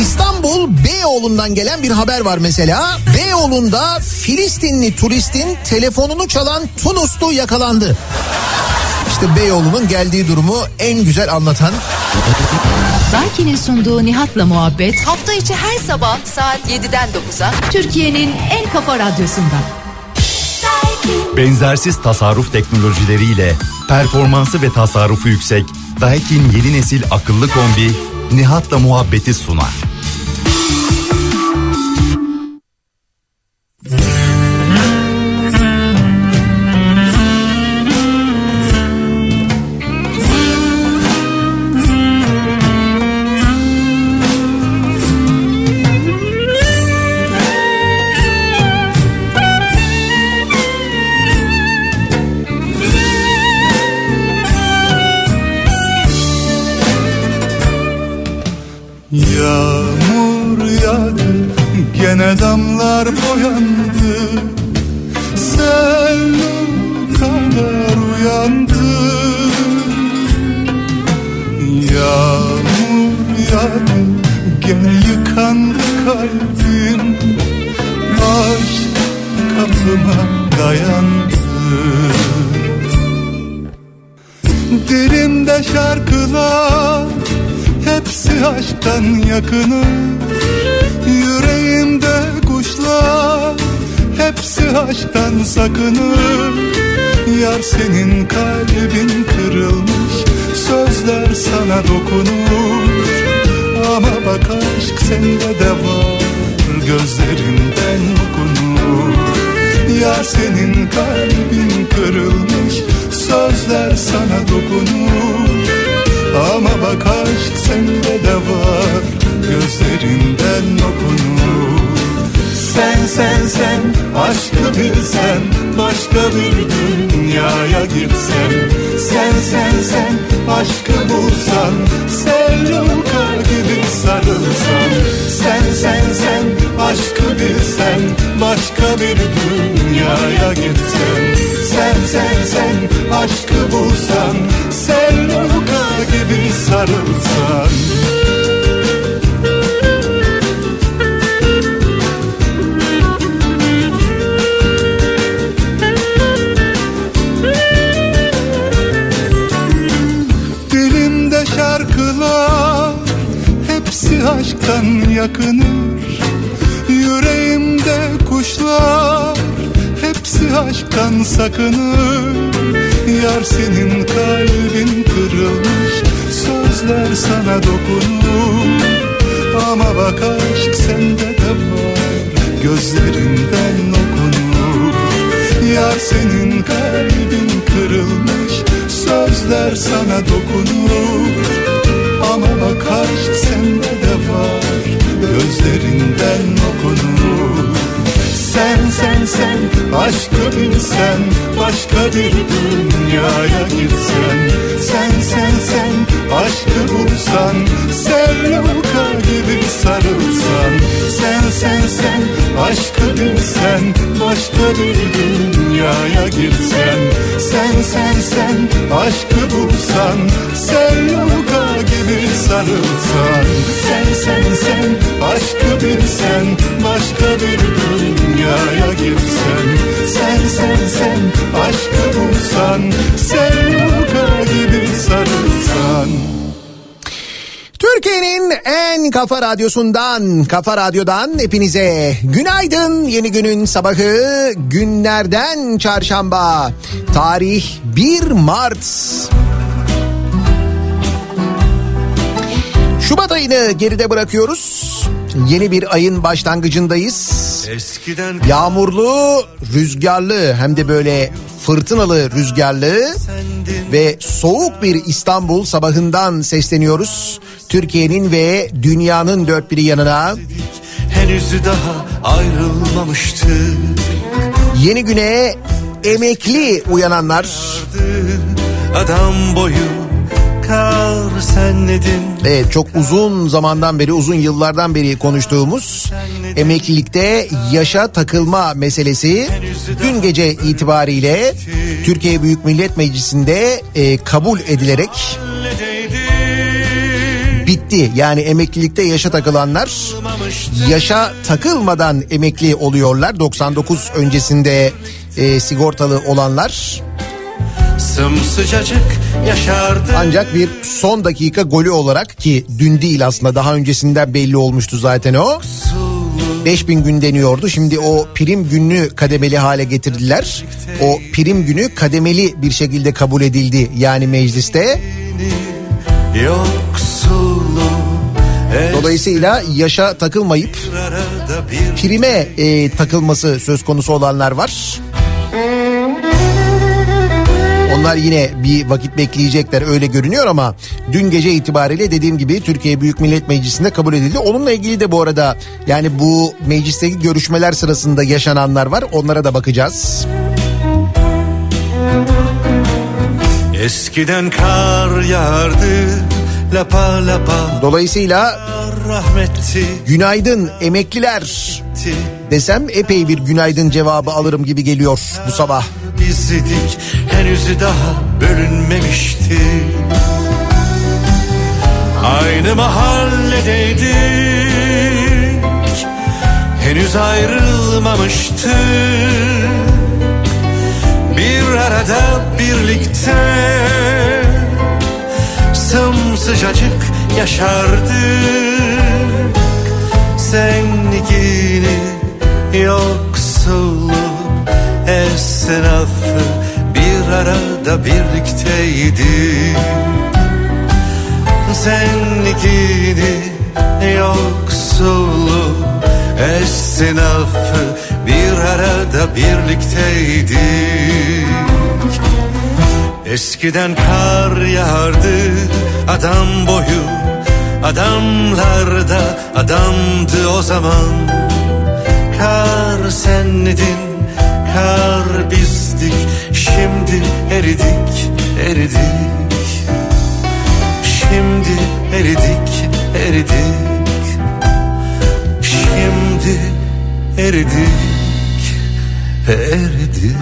İstanbul Beyoğlu'ndan gelen bir haber var mesela. Beyoğlu'nda Filistinli turistin telefonunu çalan Tunuslu yakalandı. İşte Beyoğlu'nun geldiği durumu en güzel anlatan Daiki'nin sunduğu Nihat'la muhabbet hafta içi her sabah saat 7'den 9'a Türkiye'nin en kafa radyosunda. Benzersiz tasarruf teknolojileriyle performansı ve tasarrufu yüksek Daikin yeni nesil akıllı kombi Nihat'la muhabbeti sunar. Yağmur damlar boyandı. Sen kadar uyandı. Yağmur yağdı gene yıkandı kalbim. Aşk kapıma dayandı. Dilimde şarkılar Hepsi aşktan yakını Hepsi aşktan sakınır. Yar senin kalbin kırılmış. Sözler sana dokunur. Ama bak aşk sende de var. Gözlerinden okunur. Yar senin kalbin kırılmış. Sözler sana dokunur. Ama bak aşk sende de var. Gözlerinden okunur Sen sen sen aşkı bilsen Başka bir dünyaya gitsen. Sen sen sen aşkı bulsan Sevluka gibi sarılsan. Sen sen sen aşkı bilsen Başka bir dünyaya gitsen. Sen sen sen aşkı bulsan Sevluka gibi sarılsan yakınır. Yüreğimde kuşlar Hepsi aşktan sakınır. Yar senin kalbin kırılmış Sözler sana dokunur. Ama bak aşk sende de var Gözlerinden okunur. Yar senin kalbin kırılmış Sözler sana dokunur. Ama bak aşk sende de var Gözlerinden okunur. Sen sen sen aşkı bilsen Başka bir dünyaya gitsen. Sen sen sen aşkı bulsan Sevluka gibi sarılsan. Sen sen sen aşkı bilsen Başka bir dünyaya girsen Sen sen sen aşkı bulsan Sevluka gibi sarılsan Sen sen sen aşkı bilsen Başka bir dünyaya girsen Sen sen sen aşkı bulsan Sevluka gibi sarılsan Türkiye'nin en kafa radyosundan, kafa radyodan hepinize günaydın. Yeni günün sabahı günlerden çarşamba. Tarih 1 Mart. Şubat ayını geride bırakıyoruz. Yeni bir ayın başlangıcındayız. Eskiden Yağmurlu, rüzgarlı hem de böyle fırtınalı rüzgarlı ve soğuk bir İstanbul sabahından sesleniyoruz. Türkiye'nin ve dünyanın dört bir yanına. henüz daha ayrılmamıştık Yeni güne emekli uyananlar. Adam boyu kar senledin. Evet çok uzun zamandan beri uzun yıllardan beri konuştuğumuz emeklilikte yaşa takılma meselesi dün gece itibariyle Türkiye Büyük Millet Meclisi'nde e, kabul edilerek bitti. Yani emeklilikte yaşa takılanlar yaşa takılmadan emekli oluyorlar. 99 öncesinde e, sigortalı olanlar. Sımsıcacık yaşardı. Ancak bir son dakika golü olarak ki dün değil aslında daha öncesinden belli olmuştu zaten o. 5000 gün deniyordu. Şimdi o prim gününü kademeli hale getirdiler. O prim günü kademeli bir şekilde kabul edildi yani mecliste. Dolayısıyla yaşa takılmayıp prime e, takılması söz konusu olanlar var. Onlar yine bir vakit bekleyecekler öyle görünüyor ama dün gece itibariyle dediğim gibi Türkiye Büyük Millet Meclisi'nde kabul edildi. Onunla ilgili de bu arada yani bu meclisteki görüşmeler sırasında yaşananlar var onlara da bakacağız. Eskiden kar yağardı lapa lapa Dolayısıyla rahmetti günaydın emekliler desem epey bir günaydın cevabı alırım gibi geliyor bu sabah. Biz idik henüz daha bölünmemişti. Aynı mahalledeydik Henüz ayrılmamıştık Bir arada birlikte Sımsıcacık yaşardık. Zenligini yoksulluk esnafı bir arada birlikteydi. Zenligini yoksulluk. Esnafı bir arada birlikteydik Eskiden kar yağardı adam boyu Adamlar da adamdı o zaman. Kar senledin, kar bizdik Şimdi eridik, eridik. Şimdi eridik, eridik. Şimdi eridik, eridik.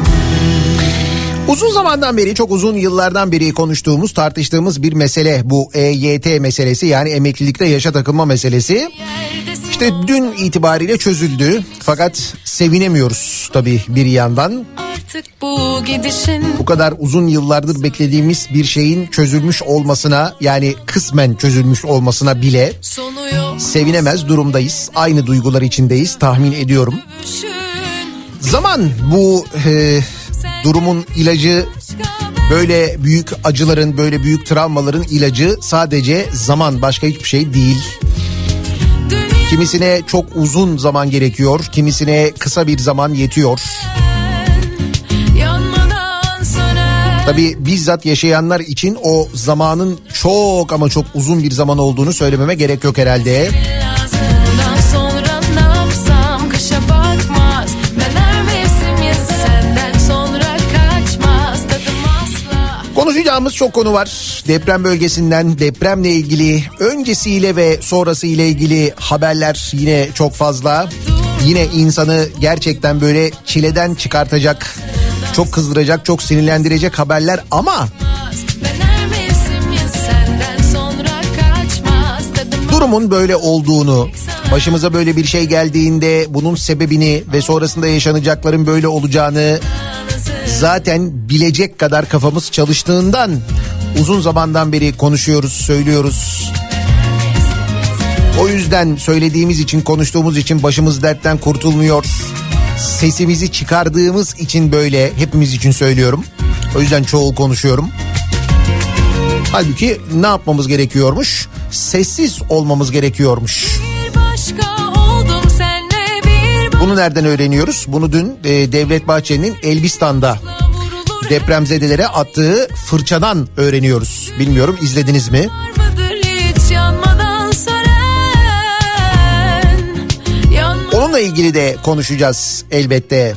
Uzun zamandan beri çok uzun yıllardan beri konuştuğumuz tartıştığımız bir mesele bu EYT meselesi yani emeklilikte yaşa takılma meselesi. İşte dün itibariyle çözüldü fakat sevinemiyoruz tabii bir yandan. Artık bu gidişin Bu kadar uzun yıllardır beklediğimiz bir şeyin çözülmüş olmasına yani kısmen çözülmüş olmasına bile sevinemez durumdayız. Aynı duygular içindeyiz tahmin ediyorum. Zaman bu e, durumun ilacı böyle büyük acıların böyle büyük travmaların ilacı sadece zaman başka hiçbir şey değil. Kimisine çok uzun zaman gerekiyor, kimisine kısa bir zaman yetiyor. Tabii bizzat yaşayanlar için o zamanın çok ama çok uzun bir zaman olduğunu söylememe gerek yok herhalde. Lazım. Konuşacağımız çok konu var. Deprem bölgesinden depremle ilgili öncesiyle ve sonrası ile ilgili haberler yine çok fazla. Yine insanı gerçekten böyle çileden çıkartacak, çok kızdıracak, çok sinirlendirecek haberler ama durumun böyle olduğunu, başımıza böyle bir şey geldiğinde bunun sebebini ve sonrasında yaşanacakların böyle olacağını zaten bilecek kadar kafamız çalıştığından uzun zamandan beri konuşuyoruz, söylüyoruz. O yüzden söylediğimiz için, konuştuğumuz için başımız dertten kurtulmuyor. Sesimizi çıkardığımız için böyle hepimiz için söylüyorum. O yüzden çoğul konuşuyorum. Halbuki ne yapmamız gerekiyormuş? Sessiz olmamız gerekiyormuş. Bunu nereden öğreniyoruz? Bunu dün e, Devlet Bahçeli'nin Elbistan'da depremzedelere attığı fırçadan öğreniyoruz. Bilmiyorum izlediniz mi? Onunla ilgili de konuşacağız elbette.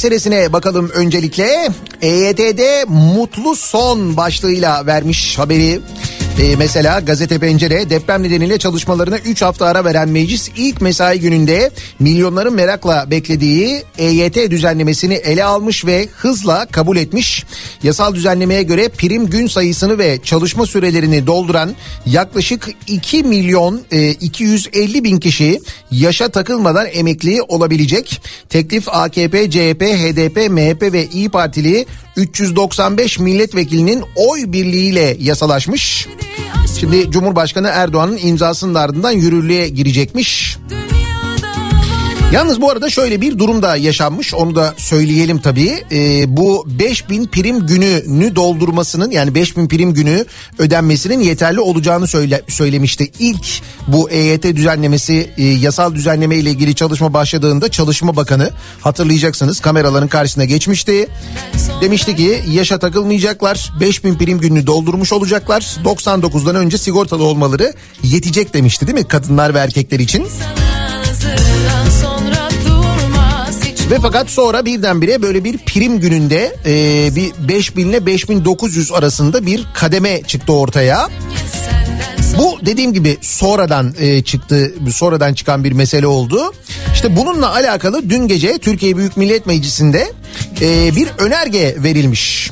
Meselesine bakalım öncelikle. EYT'de mutlu son başlığıyla vermiş haberi. Ee, mesela gazete pencere deprem nedeniyle çalışmalarına 3 hafta ara veren meclis ilk mesai gününde milyonların merakla beklediği EYT düzenlemesini ele almış ve hızla kabul etmiş. Yasal düzenlemeye göre prim gün sayısını ve çalışma sürelerini dolduran yaklaşık 2 milyon e, 250 bin kişi yaşa takılmadan emekli olabilecek. Teklif AKP, CHP, HDP, MHP ve İyi Partili 395 milletvekilinin oy birliğiyle yasalaşmış. Şimdi Cumhurbaşkanı Erdoğan'ın imzasının ardından yürürlüğe girecekmiş. Yalnız bu arada şöyle bir durum da yaşanmış onu da söyleyelim tabii. Ee, bu 5000 prim gününü doldurmasının yani 5000 prim günü ödenmesinin yeterli olacağını söyle, söylemişti. İlk bu EYT düzenlemesi e, yasal düzenleme ile ilgili çalışma başladığında Çalışma Bakanı hatırlayacaksınız kameraların karşısına geçmişti. Demişti ki yaşa takılmayacaklar 5000 prim gününü doldurmuş olacaklar 99'dan önce sigortalı olmaları yetecek demişti değil mi kadınlar ve erkekler için. Hiç Ve fakat sonra birdenbire böyle bir prim gününde e, bir 5000 ile 5900 arasında bir kademe çıktı ortaya. Bu dediğim gibi sonradan e, çıktı, sonradan çıkan bir mesele oldu. İşte bununla alakalı dün gece Türkiye Büyük Millet Meclisi'nde e, bir önerge verilmiş.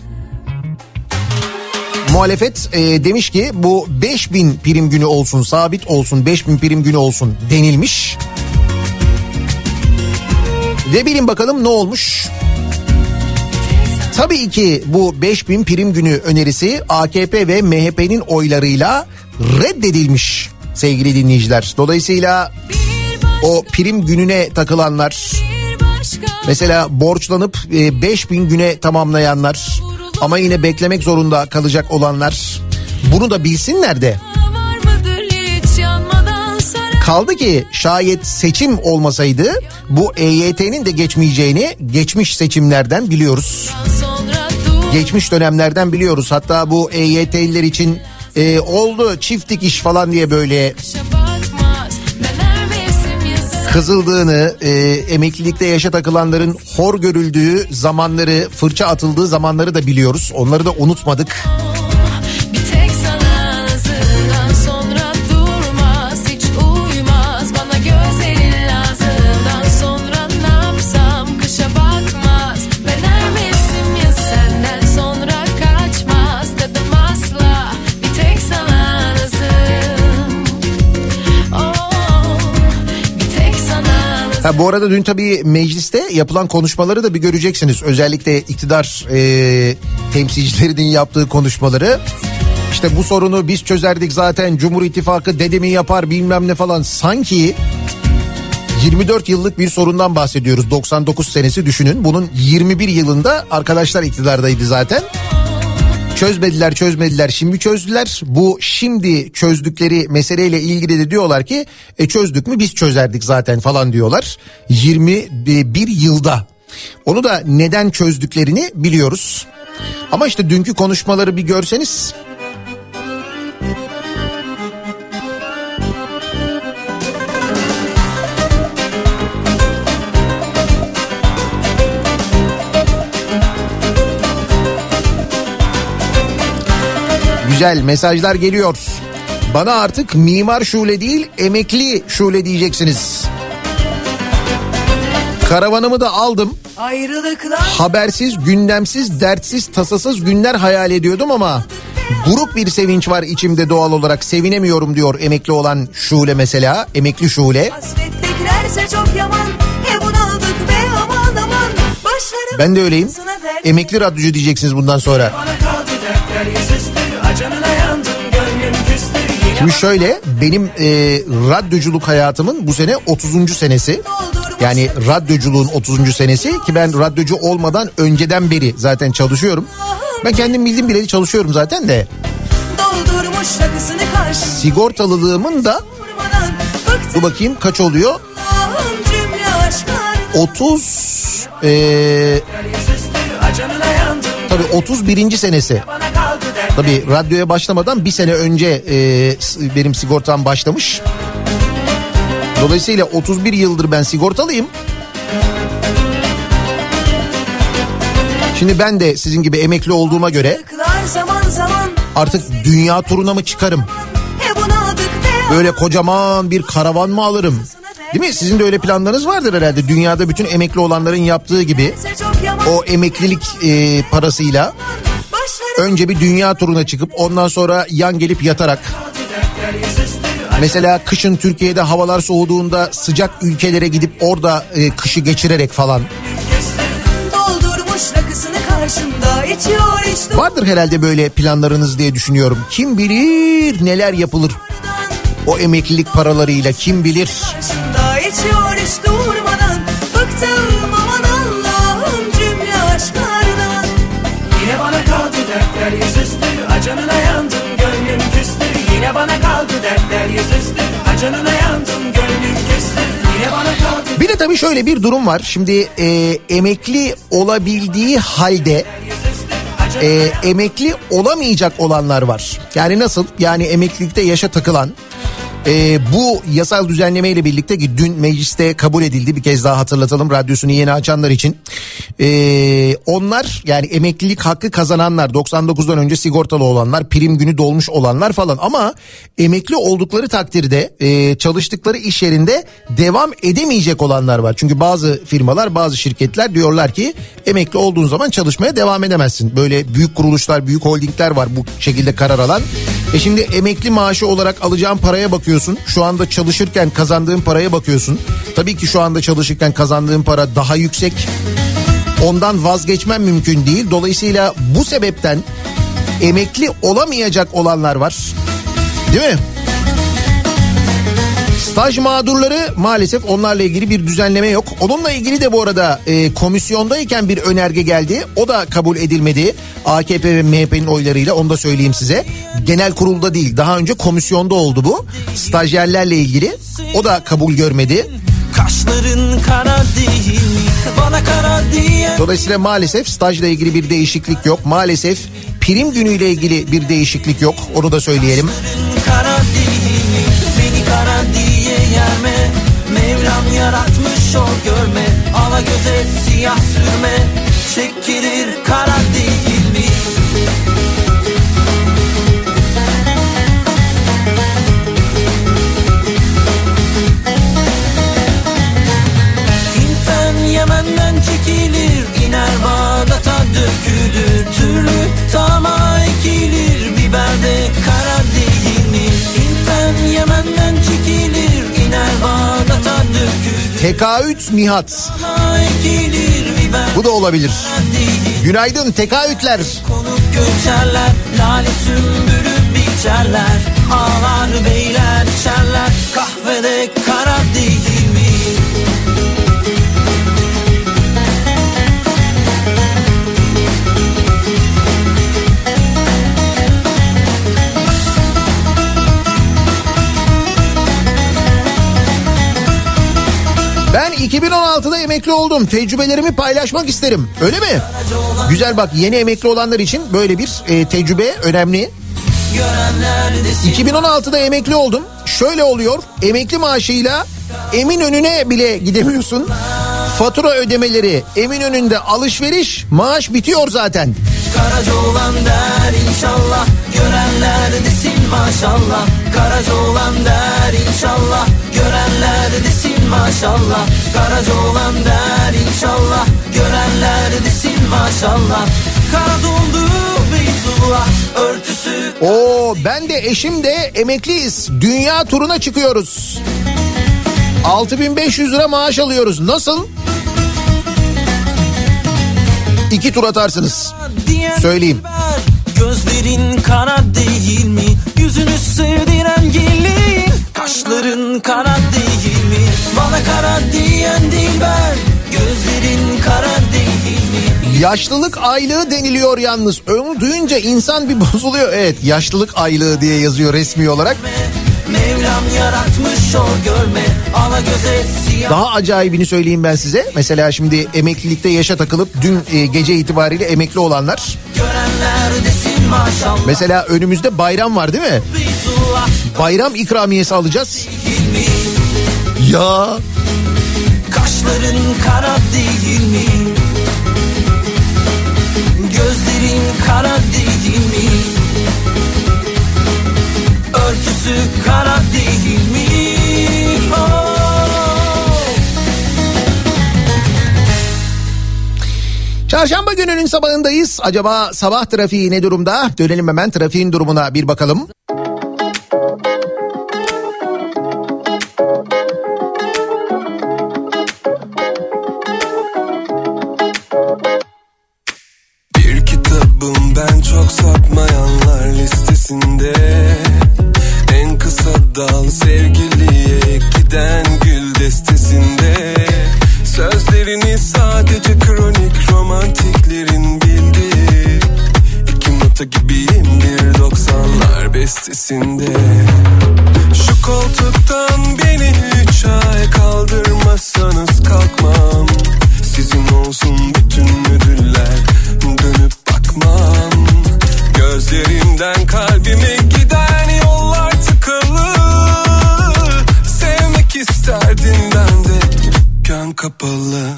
Muhalefet e, demiş ki bu 5000 prim günü olsun, sabit olsun, 5000 prim günü olsun denilmiş. Ve bilin bakalım ne olmuş? Tabii ki bu 5000 prim günü önerisi AKP ve MHP'nin oylarıyla reddedilmiş sevgili dinleyiciler. Dolayısıyla o prim gününe takılanlar mesela borçlanıp e, 5000 güne tamamlayanlar ama yine beklemek zorunda kalacak olanlar bunu da bilsinler de Kaldı ki şayet seçim olmasaydı bu EYT'nin de geçmeyeceğini geçmiş seçimlerden biliyoruz. Geçmiş dönemlerden biliyoruz. Hatta bu EYT'liler için e, oldu çift dikiş falan diye böyle kızıldığını, e, emeklilikte yaşa takılanların hor görüldüğü zamanları, fırça atıldığı zamanları da biliyoruz. Onları da unutmadık. Ha, bu arada dün tabii mecliste yapılan konuşmaları da bir göreceksiniz. Özellikle iktidar e, temsilcilerinin yaptığı konuşmaları. İşte bu sorunu biz çözerdik zaten Cumhur İttifakı dedemi yapar bilmem ne falan. Sanki 24 yıllık bir sorundan bahsediyoruz. 99 senesi düşünün. Bunun 21 yılında arkadaşlar iktidardaydı zaten. Çözmediler çözmediler şimdi çözdüler. Bu şimdi çözdükleri meseleyle ilgili de diyorlar ki e çözdük mü biz çözerdik zaten falan diyorlar. 21 yılda. Onu da neden çözdüklerini biliyoruz. Ama işte dünkü konuşmaları bir görseniz Güzel mesajlar geliyor. Bana artık mimar şule değil emekli şule diyeceksiniz. Karavanımı da aldım. Ayrılıklar Habersiz, gündemsiz, dertsiz, tasasız günler hayal ediyordum ama buruk bir sevinç var içimde doğal olarak sevinemiyorum diyor emekli olan Şule mesela. Emekli Şule. yaman be aman aman Ben de öyleyim. Emekli radyocu diyeceksiniz bundan sonra. Bana kaldı dertler Şimdi şöyle benim e, radyoculuk hayatımın bu sene 30. senesi. Yani radyoculuğun 30. senesi ki ben radyocu olmadan önceden beri zaten çalışıyorum. Ben kendim bildim bileli çalışıyorum zaten de. Sigortalılığımın da dur bakayım kaç oluyor? Allah'ım cümle aşklar 30 e, tabii 31. senesi. Tabii radyoya başlamadan bir sene önce e, benim sigortam başlamış. Dolayısıyla 31 yıldır ben sigortalıyım. Şimdi ben de sizin gibi emekli olduğuma göre artık dünya turuna mı çıkarım? Böyle kocaman bir karavan mı alırım? Değil mi? Sizin de öyle planlarınız vardır herhalde. Dünyada bütün emekli olanların yaptığı gibi o emeklilik e, parasıyla önce bir dünya turuna çıkıp ondan sonra yan gelip yatarak Mesela kışın Türkiye'de havalar soğuduğunda sıcak ülkelere gidip orada e, kışı geçirerek falan. karşımda içiyor Vardır herhalde böyle planlarınız diye düşünüyorum. Kim bilir neler yapılır o emeklilik paralarıyla kim bilir. Karşımda içiyor işte durmadan Bir de tabii şöyle bir durum var. Şimdi e, emekli olabildiği halde e, emekli olamayacak olanlar var. Yani nasıl? Yani emeklilikte yaşa takılan e, bu yasal düzenleme ile birlikte ki dün mecliste kabul edildi bir kez daha hatırlatalım radyosunu yeni açanlar için. E, onlar yani emeklilik hakkı kazananlar 99'dan önce sigortalı olanlar prim günü dolmuş olanlar falan ama emekli oldukları takdirde e, çalıştıkları iş yerinde devam edemeyecek olanlar var. Çünkü bazı firmalar bazı şirketler diyorlar ki emekli olduğun zaman çalışmaya devam edemezsin. Böyle büyük kuruluşlar büyük holdingler var bu şekilde karar alan. E şimdi emekli maaşı olarak alacağın paraya bakıyorsun. Şu anda çalışırken kazandığın paraya bakıyorsun. Tabii ki şu anda çalışırken kazandığın para daha yüksek. Ondan vazgeçmen mümkün değil. Dolayısıyla bu sebepten emekli olamayacak olanlar var. Değil mi? Staj mağdurları maalesef onlarla ilgili bir düzenleme yok. Onunla ilgili de bu arada e, komisyondayken bir önerge geldi. O da kabul edilmedi. AKP ve MHP'nin oylarıyla onu da söyleyeyim size. Genel kurulda değil daha önce komisyonda oldu bu. Stajyerlerle ilgili. O da kabul görmedi. Kaşların kara değil? Bana kara diye Dolayısıyla maalesef stajla ilgili bir değişiklik yok. Maalesef prim günüyle ilgili bir değişiklik yok. Onu da söyleyelim. kara değil kara diye yerme. Mevlam yaratmış o görme. Ala göze siyah sürme. Çekilir kara değil mi? Hint'ten Yemen'den çekilir. İner Bağdat'a dökülür. Türlü tama Yemen'den çekilir iner Bağdat'a dökülür Tekaüt Nihat. Bu da olabilir. Günaydın tekaütler. Konup göçerler Lale sümbülü biçerler Ağlar beyler içerler Kahvede kara değil Ben 2016'da emekli oldum. Tecrübelerimi paylaşmak isterim. Öyle mi? Güzel bak yeni emekli olanlar için böyle bir e, tecrübe önemli. Görenler desin 2016'da emekli oldum. Şöyle oluyor. Emekli maaşıyla emin önüne bile gidemiyorsun. Fatura ödemeleri, emin önünde alışveriş, maaş bitiyor zaten. Karaca olan der inşallah Görenler desin maşallah Karaca olan der inşallah Görenler desin maşallah Karaca olan der inşallah Görenler desin maşallah Kara doldu Beytullah Örtüsü Oo ben de eşim de emekliyiz. Dünya turuna çıkıyoruz. 6500 lira maaş alıyoruz. Nasıl? İki tur atarsınız. Söyleyeyim. Gözlerin kara değil mi? Yüzünü sevdiren gelin Kaşların kara değil mi? Bana kara diyen dilber Gözlerin kara değil mi? Yaşlılık aylığı deniliyor yalnız. Onu duyunca insan bir bozuluyor. Evet yaşlılık aylığı diye yazıyor resmi olarak. Mevlam yaratmış o görme Ala göze siyah Daha acayibini söyleyeyim ben size. Mesela şimdi emeklilikte yaşa takılıp dün e, gece itibariyle emekli olanlar. Görenler maşallah Mesela önümüzde bayram var değil mi? Bayram ikramiyesi alacağız. Ya Kaşların kara değil mi? kara değil mi? Örtüsü kara değil mi? Çarşamba gününün sabahındayız. Acaba sabah trafiği ne durumda? Dönelim hemen trafiğin durumuna bir bakalım. Bir kitabım ben çok sapmayanlar listesinde En kısa dal sevgiliye giden gül destesinde Sözlerini sadece kronik romantiklerin bildiği İki nota gibiyim bir doksanlar bestesinde. Şu koltuktan beni üç ay kaldırmazsanız kalkmam. Sizin olsun bütün ödüller dönüp bakmam. Gözlerimden kalbime kapalı.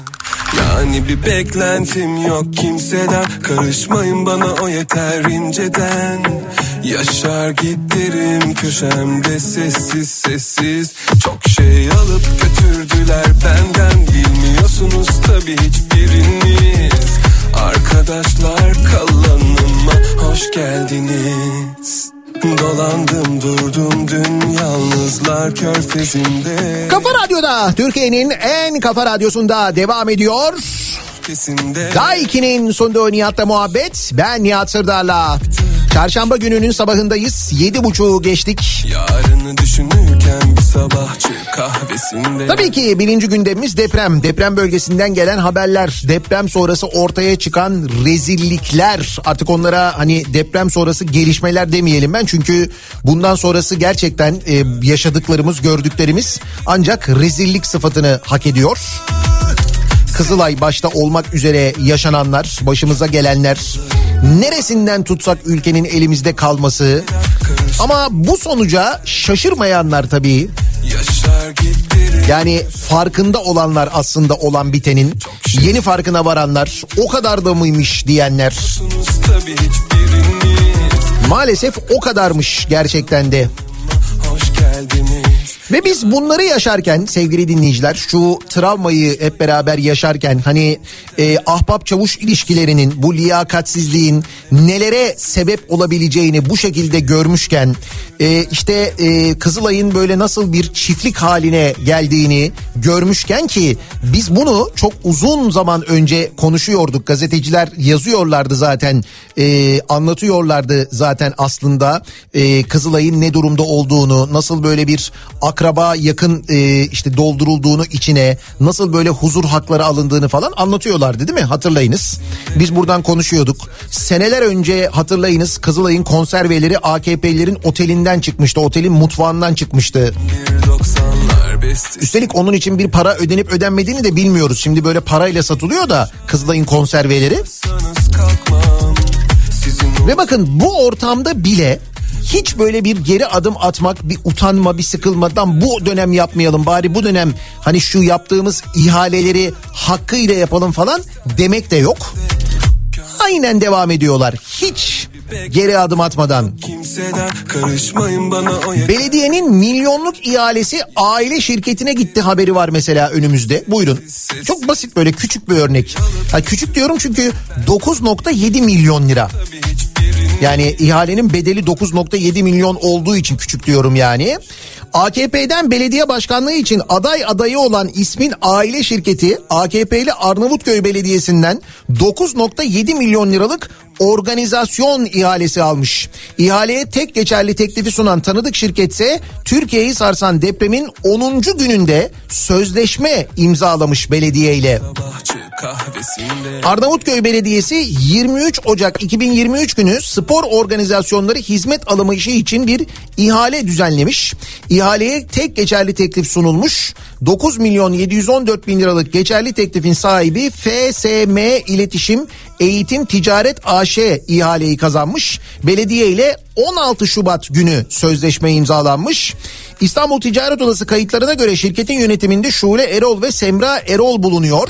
Yani bir beklentim yok kimseden. Karışmayın bana o yeter inceden. Yaşar giderim köşemde sessiz sessiz. Çok şey alıp götürdüler benden. Bilmiyorsunuz tabi hiçbiriniz. Arkadaşlar kalanıma hoş geldiniz Dolandım durdum dün yalnızlar körfezinde Kafa Radyo'da Türkiye'nin en kafa radyosunda devam ediyor. Daiki'nin sunduğu Nihat'la muhabbet. Ben Nihat Sırdar'la. Çarşamba gününün sabahındayız. Yedi buçuğu geçtik. Yarını düşünürken bir sabahçı kahvesinde Tabii ki birinci gündemimiz deprem. Deprem bölgesinden gelen haberler. Deprem sonrası ortaya çıkan rezillikler. Artık onlara hani deprem sonrası gelişmeler demeyelim ben. Çünkü bundan sonrası gerçekten e, yaşadıklarımız, gördüklerimiz ancak rezillik sıfatını hak ediyor. Kızılay başta olmak üzere yaşananlar, başımıza gelenler, neresinden tutsak ülkenin elimizde kalması. Ama bu sonuca şaşırmayanlar tabii. Giderim Yani farkında olanlar aslında olan bitenin, yeni farkına varanlar, o kadar da mıymış diyenler. Maalesef o kadarmış gerçekten de. Hoş geldiniz Ve biz bunları yaşarken sevgili dinleyiciler şu travmayı hep beraber yaşarken hani e, ahbap çavuş ilişkilerinin bu liyakatsizliğin nelere sebep olabileceğini bu şekilde görmüşken e, işte e, Kızılay'ın böyle nasıl bir çiftlik haline geldiğini görmüşken ki biz bunu çok uzun zaman önce konuşuyorduk. Gazeteciler yazıyorlardı zaten e, anlatıyorlardı zaten aslında e, Kızılay'ın ne durumda olduğunu nasıl böyle bir akraba yakın e, işte doldurulduğunu içine nasıl böyle huzur hakları alındığını falan anlatıyorlardı değil mi? Hatırlayınız. Biz buradan konuşuyorduk. Seneler önce hatırlayınız Kızılay'ın konserveleri AKP'lerin otelinden çıkmıştı. Otelin mutfağından çıkmıştı. Üstelik onun için bir para ödenip ödenmediğini de bilmiyoruz. Şimdi böyle parayla satılıyor da Kızılay'ın konserveleri. Ve bakın bu ortamda bile hiç böyle bir geri adım atmak, bir utanma, bir sıkılmadan bu dönem yapmayalım bari bu dönem hani şu yaptığımız ihaleleri hakkıyla yapalım falan demek de yok. Aynen devam ediyorlar. Hiç geri adım atmadan. Belediyenin milyonluk ihalesi aile şirketine gitti haberi var mesela önümüzde. Buyurun. Çok basit böyle küçük bir örnek. Ha, küçük diyorum çünkü 9.7 milyon lira. Yani ihalenin bedeli 9.7 milyon olduğu için küçük diyorum yani. AKP'den belediye başkanlığı için aday adayı olan ismin aile şirketi AKP'li Arnavutköy Belediyesi'nden 9.7 milyon liralık organizasyon ihalesi almış. İhaleye tek geçerli teklifi sunan tanıdık şirketse Türkiye'yi sarsan depremin 10. gününde sözleşme imzalamış belediye ile. Arnavutköy Belediyesi 23 Ocak 2023 günü spor organizasyonları hizmet alımı işi için bir ihale düzenlemiş. İhaleye tek geçerli teklif sunulmuş. 9 milyon 714 bin liralık geçerli teklifin sahibi FSM İletişim Eğitim Ticaret AŞ ihaleyi kazanmış. Belediye ile 16 Şubat günü sözleşme imzalanmış. İstanbul Ticaret Odası kayıtlarına göre şirketin yönetiminde Şule Erol ve Semra Erol bulunuyor.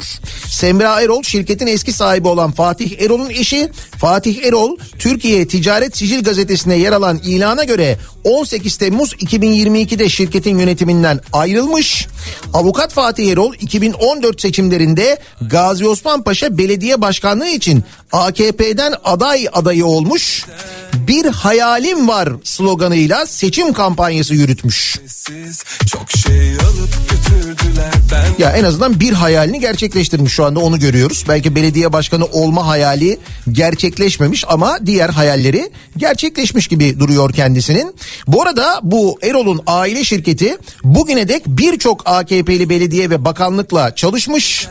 Semra Erol şirketin eski sahibi olan Fatih Erol'un eşi. Fatih Erol Türkiye Ticaret Sicil gazetesine yer alan ilana göre 18 Temmuz 2022'de şirketin yönetiminden ayrılmış. Avukat Fatih Erol 2014 seçimlerinde Gazi Osman Paşa Belediye Başkanlığı için AKP'den aday adayı olmuş. Bir hayalim var sloganıyla seçim kampanyası yürütmüş. Şey ben Ya en azından bir hayalini gerçekleştirmiş şu anda onu görüyoruz. Belki belediye başkanı olma hayali gerçekleşmemiş ama diğer hayalleri gerçekleşmiş gibi duruyor kendisinin. Bu arada bu Erol'un aile şirketi bugüne dek birçok AKP'li belediye ve bakanlıkla çalışmış.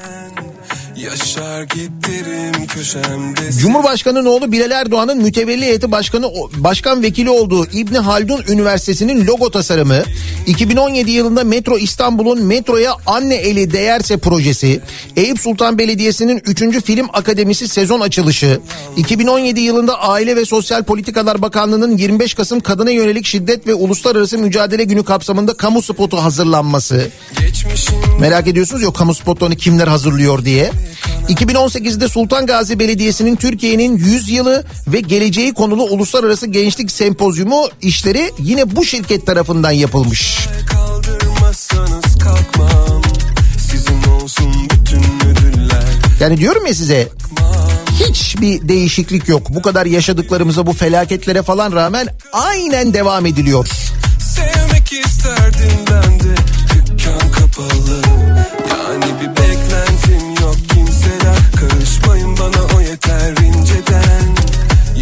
Yaşar giderim köşemde Cumhurbaşkanı'nın oğlu Bilal Erdoğan'ın mütevelli heyeti başkanı başkan vekili olduğu İbni Haldun Üniversitesi'nin logo tasarımı, 2017 yılında Metro İstanbul'un metroya anne eli değerse projesi, Eyüp Sultan Belediyesi'nin 3. Film Akademisi sezon açılışı, 2017 yılında Aile ve Sosyal Politikalar Bakanlığı'nın 25 Kasım kadına yönelik şiddet ve uluslararası mücadele günü kapsamında kamu spotu hazırlanması. geçmişim Merak ediyorsunuz yok kamu spotlarını kimler hazırlıyor diye. 2018'de Sultan Gazi Belediyesi'nin Türkiye'nin 100 yılı ve geleceği konulu uluslararası gençlik sempozyumu işleri yine bu şirket tarafından yapılmış. Yani diyorum ya size hiçbir değişiklik yok. Bu kadar yaşadıklarımıza bu felaketlere falan rağmen aynen devam ediliyor. Sevmek isterdim ben de Dükkan kapalı Yani bir Karışmayın bana o yeter inceden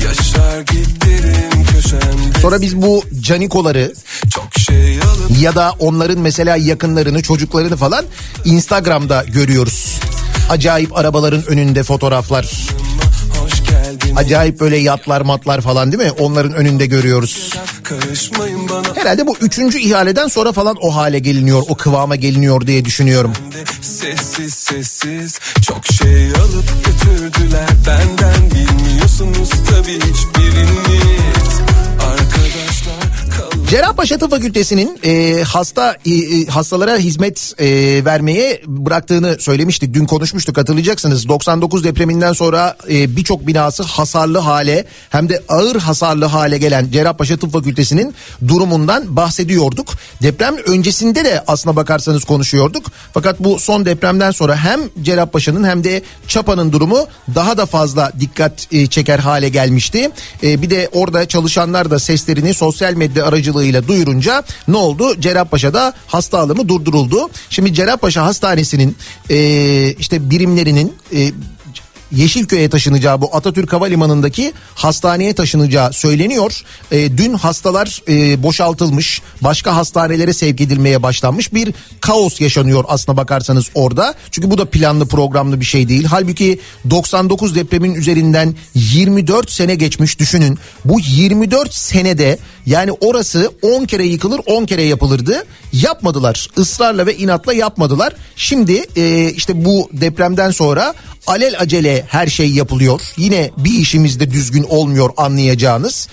Yaşar giderim köşemde Sonra biz bu canikoları Çok şey alıp ya da onların mesela yakınlarını çocuklarını falan Instagram'da görüyoruz. Acayip arabaların önünde fotoğraflar. Acayip böyle yatlar matlar falan değil mi? Onların önünde görüyoruz. Herhalde bu üçüncü ihaleden sonra falan o hale geliniyor, o kıvama geliniyor diye düşünüyorum. Sessiz sessiz çok şey alıp götürdüler Benden bilmiyorsunuz tabii kalın Cerrahpaşa Tıp Fakültesi'nin e, hasta e, e, hastalara hizmet e, vermeye bıraktığını söylemiştik. Dün konuşmuştuk hatırlayacaksınız. 99 depreminden sonra e, birçok binası hasarlı hale hem de ağır hasarlı hale gelen Cerrahpaşa Tıp Fakültesi'nin durumundan bahsediyorduk. Deprem öncesinde de aslına bakarsanız konuşuyorduk. Fakat bu son depremden sonra hem Cerrahpaşa'nın hem de Çapa'nın durumu daha da fazla dikkat e, çeker hale gelmişti. E, bir de orada çalışanlar da seslerini sosyal medya aracılığıyla duyurunca ne oldu? Cerrahpaşa'da hasta alımı durduruldu. Şimdi Cerrahpaşa Hastanesi'nin e, işte birimlerinin e, Yeşilköy'e taşınacağı bu Atatürk Havalimanı'ndaki hastaneye taşınacağı söyleniyor. E, dün hastalar e, boşaltılmış, başka hastanelere sevk edilmeye başlanmış bir kaos yaşanıyor aslına bakarsanız orada. Çünkü bu da planlı programlı bir şey değil. Halbuki 99 depremin üzerinden 24 sene geçmiş düşünün. Bu 24 senede yani orası 10 kere yıkılır 10 kere yapılırdı. Yapmadılar. Israrla ve inatla yapmadılar. Şimdi e, işte bu depremden sonra alel acele her şey yapılıyor. Yine bir işimiz de düzgün olmuyor anlayacağınız.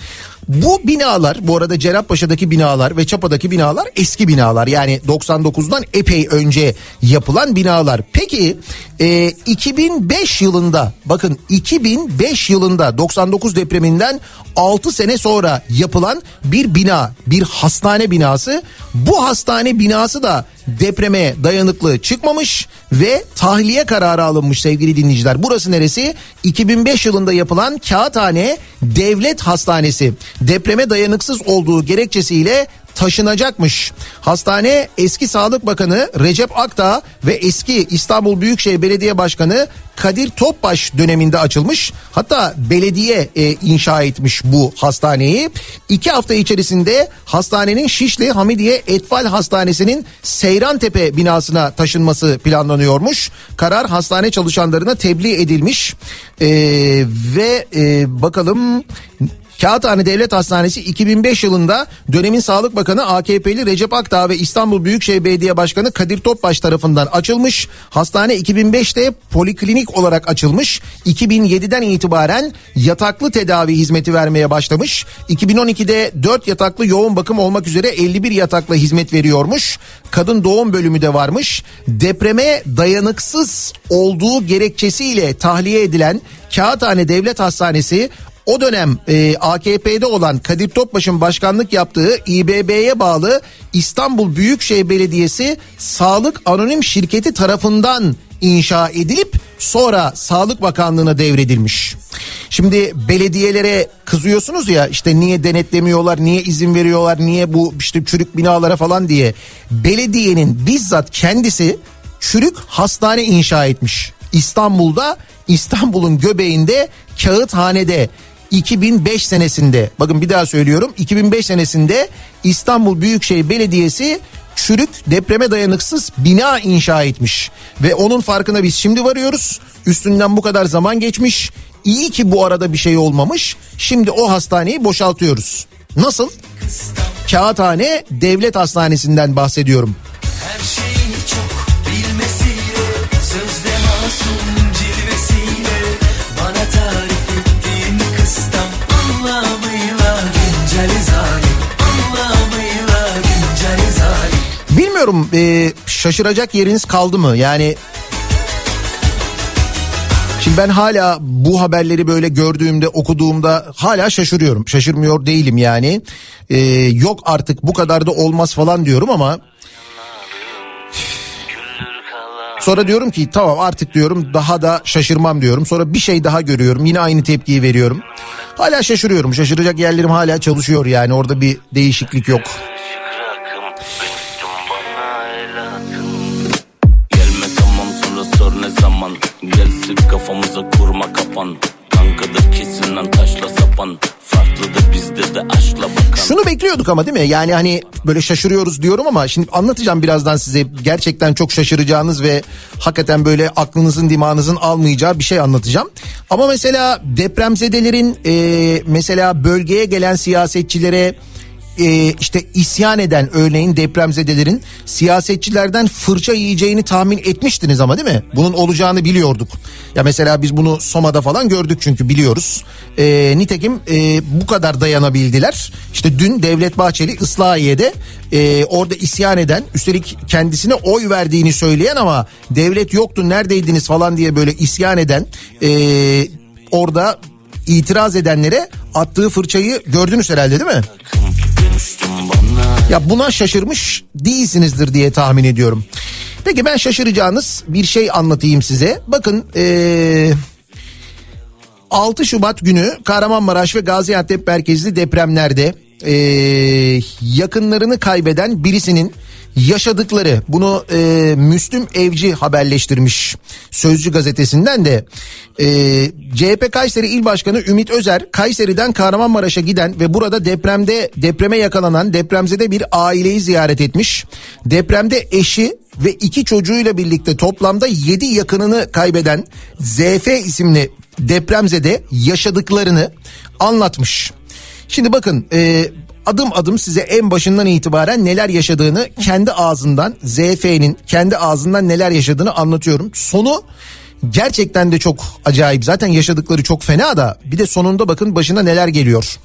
Bu binalar bu arada Cerrahpaşa'daki binalar ve Çapa'daki binalar eski binalar. Yani 99'dan epey önce yapılan binalar. Peki e, 2005 yılında bakın 2005 yılında 99 depreminden 6 sene sonra yapılan bir bina bir hastane binası. Bu hastane binası da depreme dayanıklı çıkmamış ve tahliye kararı alınmış sevgili dinleyiciler. Burası neresi? 2005 yılında yapılan Kağıthane Devlet Hastanesi. Depreme dayanıksız olduğu gerekçesiyle taşınacakmış. Hastane eski Sağlık Bakanı Recep Akdağ ve eski İstanbul Büyükşehir Belediye Başkanı Kadir Topbaş döneminde açılmış. Hatta belediye e, inşa etmiş bu hastaneyi. İki hafta içerisinde hastanenin Şişli Hamidiye Etfal Hastanesi'nin Seyrantepe binasına taşınması planlanıyormuş. Karar hastane çalışanlarına tebliğ edilmiş. E, ve e, bakalım Kağıthane Devlet Hastanesi 2005 yılında dönemin Sağlık Bakanı AKP'li Recep Akdağ ve İstanbul Büyükşehir Belediye Başkanı Kadir Topbaş tarafından açılmış. Hastane 2005'te poliklinik olarak açılmış. 2007'den itibaren yataklı tedavi hizmeti vermeye başlamış. 2012'de 4 yataklı yoğun bakım olmak üzere 51 yatakla hizmet veriyormuş. Kadın doğum bölümü de varmış. Depreme dayanıksız olduğu gerekçesiyle tahliye edilen Kağıthane Devlet Hastanesi o dönem e, AKP'de olan Kadir Topbaş'ın başkanlık yaptığı İBB'ye bağlı İstanbul Büyükşehir Belediyesi Sağlık Anonim Şirketi tarafından inşa edilip sonra Sağlık Bakanlığı'na devredilmiş. Şimdi belediyelere kızıyorsunuz ya işte niye denetlemiyorlar, niye izin veriyorlar, niye bu işte çürük binalara falan diye. Belediyenin bizzat kendisi çürük hastane inşa etmiş. İstanbul'da İstanbul'un göbeğinde Kağıthane'de 2005 senesinde bakın bir daha söylüyorum 2005 senesinde İstanbul Büyükşehir Belediyesi çürük depreme dayanıksız bina inşa etmiş ve onun farkına biz şimdi varıyoruz. Üstünden bu kadar zaman geçmiş. İyi ki bu arada bir şey olmamış. Şimdi o hastaneyi boşaltıyoruz. Nasıl? Kağıthane Devlet Hastanesi'nden bahsediyorum. Her şeyi çok Bilmiyorum e, şaşıracak yeriniz kaldı mı? Yani Şimdi ben hala bu haberleri böyle gördüğümde okuduğumda hala şaşırıyorum. Şaşırmıyor değilim yani. E, yok artık bu kadar da olmaz falan diyorum ama Sonra diyorum ki tamam artık diyorum daha da şaşırmam diyorum. Sonra bir şey daha görüyorum yine aynı tepkiyi veriyorum. Hala şaşırıyorum şaşıracak yerlerim hala çalışıyor yani orada bir değişiklik yok. Kafamıza kurma kapan Kankadır kesinden taşla sapan Farklıdır bizde de aşkla bakan Şunu bekliyorduk ama değil mi? Yani hani böyle şaşırıyoruz diyorum ama şimdi anlatacağım birazdan size gerçekten çok şaşıracağınız ve hakikaten böyle aklınızın dimağınızın almayacağı bir şey anlatacağım. Ama mesela depremzedelerin e, mesela bölgeye gelen siyasetçilere e, işte isyan eden örneğin depremzedelerin siyasetçilerden fırça yiyeceğini tahmin etmiştiniz ama değil mi? Bunun olacağını biliyorduk. Ya mesela biz bunu Soma'da falan gördük çünkü biliyoruz. E, nitekim e, bu kadar dayanabildiler. İşte dün Devlet Bahçeli Islahiye'de e, orada isyan eden üstelik kendisine oy verdiğini söyleyen ama devlet yoktu neredeydiniz falan diye böyle isyan eden e, orada itiraz edenlere attığı fırçayı gördünüz herhalde değil mi? Ya buna şaşırmış değilsinizdir diye tahmin ediyorum. Peki ben şaşıracağınız bir şey anlatayım size. Bakın ee, 6 Şubat günü Kahramanmaraş ve Gaziantep merkezli depremlerde ee, yakınlarını kaybeden birisinin yaşadıkları bunu e, Müslüm Evci haberleştirmiş Sözcü gazetesinden de e, CHP Kayseri İl Başkanı Ümit Özer Kayseri'den Kahramanmaraş'a giden ve burada depremde depreme yakalanan depremzede bir aileyi ziyaret etmiş. Depremde eşi ve iki çocuğuyla birlikte toplamda 7 yakınını kaybeden ZF isimli depremzede yaşadıklarını anlatmış. Şimdi bakın e, adım adım size en başından itibaren neler yaşadığını kendi ağzından ZF'nin kendi ağzından neler yaşadığını anlatıyorum. Sonu gerçekten de çok acayip. Zaten yaşadıkları çok fena da bir de sonunda bakın başına neler geliyor.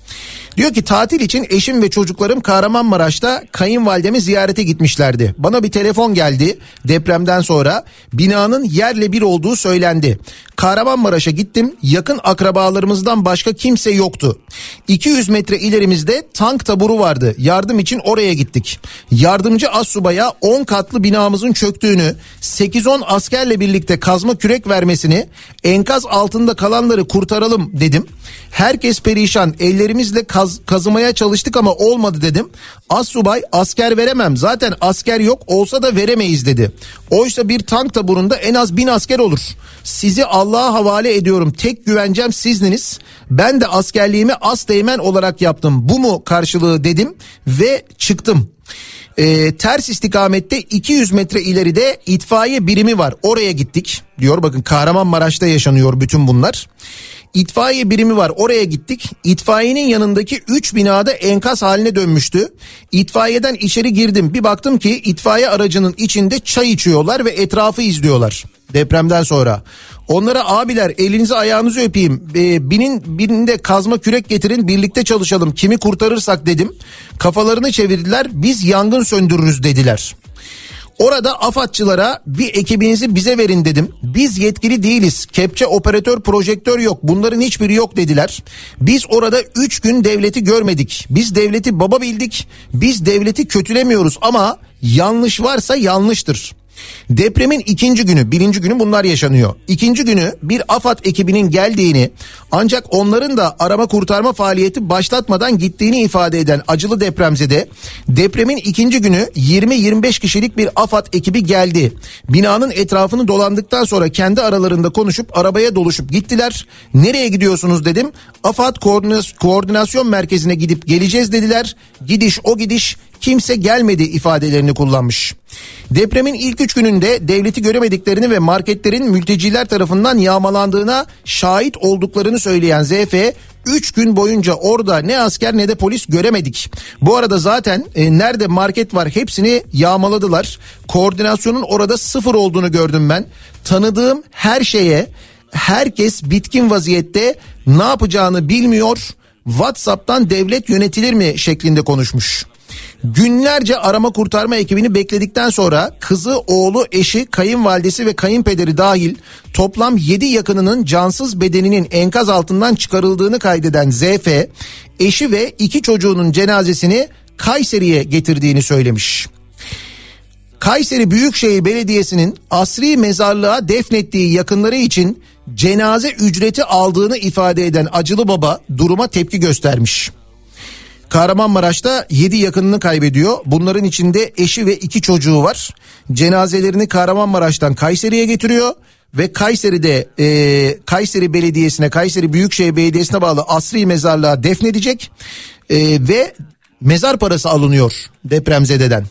Diyor ki tatil için eşim ve çocuklarım Kahramanmaraş'ta kayınvalidemi ziyarete gitmişlerdi. Bana bir telefon geldi depremden sonra binanın yerle bir olduğu söylendi. Kahramanmaraş'a gittim yakın akrabalarımızdan başka kimse yoktu. 200 metre ilerimizde tank taburu vardı yardım için oraya gittik. Yardımcı assubaya 10 katlı binamızın çöktüğünü 8-10 askerle birlikte kazma kürek vermesini enkaz altında kalanları kurtaralım dedim. Herkes perişan ellerimizle kaz, kazımaya çalıştık ama olmadı dedim. Assubay asker veremem zaten asker yok olsa da veremeyiz dedi. Oysa bir tank taburunda en az bin asker olur. Sizi Allah'a havale ediyorum tek güvencem sizdiniz. Ben de askerliğimi as değmen olarak yaptım. Bu mu karşılığı dedim ve çıktım. Ee, ters istikamette 200 metre ileride itfaiye birimi var. Oraya gittik diyor. Bakın Kahramanmaraş'ta yaşanıyor bütün bunlar. İtfaiye birimi var oraya gittik. İtfaiyenin yanındaki 3 binada enkaz haline dönmüştü. İtfaiyeden içeri girdim bir baktım ki itfaiye aracının içinde çay içiyorlar ve etrafı izliyorlar depremden sonra. Onlara abiler elinizi ayağınızı öpeyim. Ee, binin birinde kazma kürek getirin birlikte çalışalım. Kimi kurtarırsak dedim. Kafalarını çevirdiler. Biz yangın söndürürüz dediler. Orada AFAD'çılara bir ekibinizi bize verin dedim. Biz yetkili değiliz. Kepçe, operatör, projektör yok. Bunların hiçbiri yok dediler. Biz orada 3 gün devleti görmedik. Biz devleti baba bildik. Biz devleti kötülemiyoruz ama yanlış varsa yanlıştır. Depremin ikinci günü, birinci günü bunlar yaşanıyor. İkinci günü bir AFAD ekibinin geldiğini ancak onların da arama kurtarma faaliyeti başlatmadan gittiğini ifade eden acılı depremzede depremin ikinci günü 20-25 kişilik bir AFAD ekibi geldi. Binanın etrafını dolandıktan sonra kendi aralarında konuşup arabaya doluşup gittiler. Nereye gidiyorsunuz dedim. AFAD Koordinas- Koordinasyon Merkezi'ne gidip geleceğiz dediler. Gidiş o gidiş kimse gelmedi ifadelerini kullanmış. Depremin ilk üç gününde devleti göremediklerini ve marketlerin mülteciler tarafından yağmalandığına şahit olduklarını söyleyen ZF 3 gün boyunca orada ne asker ne de polis göremedik. Bu arada zaten e, nerede market var hepsini yağmaladılar. Koordinasyonun orada sıfır olduğunu gördüm ben. Tanıdığım her şeye herkes bitkin vaziyette ne yapacağını bilmiyor. WhatsApp'tan devlet yönetilir mi şeklinde konuşmuş. Günlerce arama kurtarma ekibini bekledikten sonra kızı, oğlu, eşi, kayınvalidesi ve kayınpederi dahil toplam 7 yakınının cansız bedeninin enkaz altından çıkarıldığını kaydeden ZF, eşi ve iki çocuğunun cenazesini Kayseri'ye getirdiğini söylemiş. Kayseri Büyükşehir Belediyesi'nin asri mezarlığa defnettiği yakınları için cenaze ücreti aldığını ifade eden acılı baba duruma tepki göstermiş. Kahramanmaraş'ta 7 yakınını kaybediyor. Bunların içinde eşi ve iki çocuğu var. Cenazelerini Kahramanmaraş'tan Kayseri'ye getiriyor ve Kayseri'de e, Kayseri Belediyesi'ne Kayseri Büyükşehir Belediyesi'ne bağlı asri mezarlığa defnedecek E, ve mezar parası alınıyor depremzededen.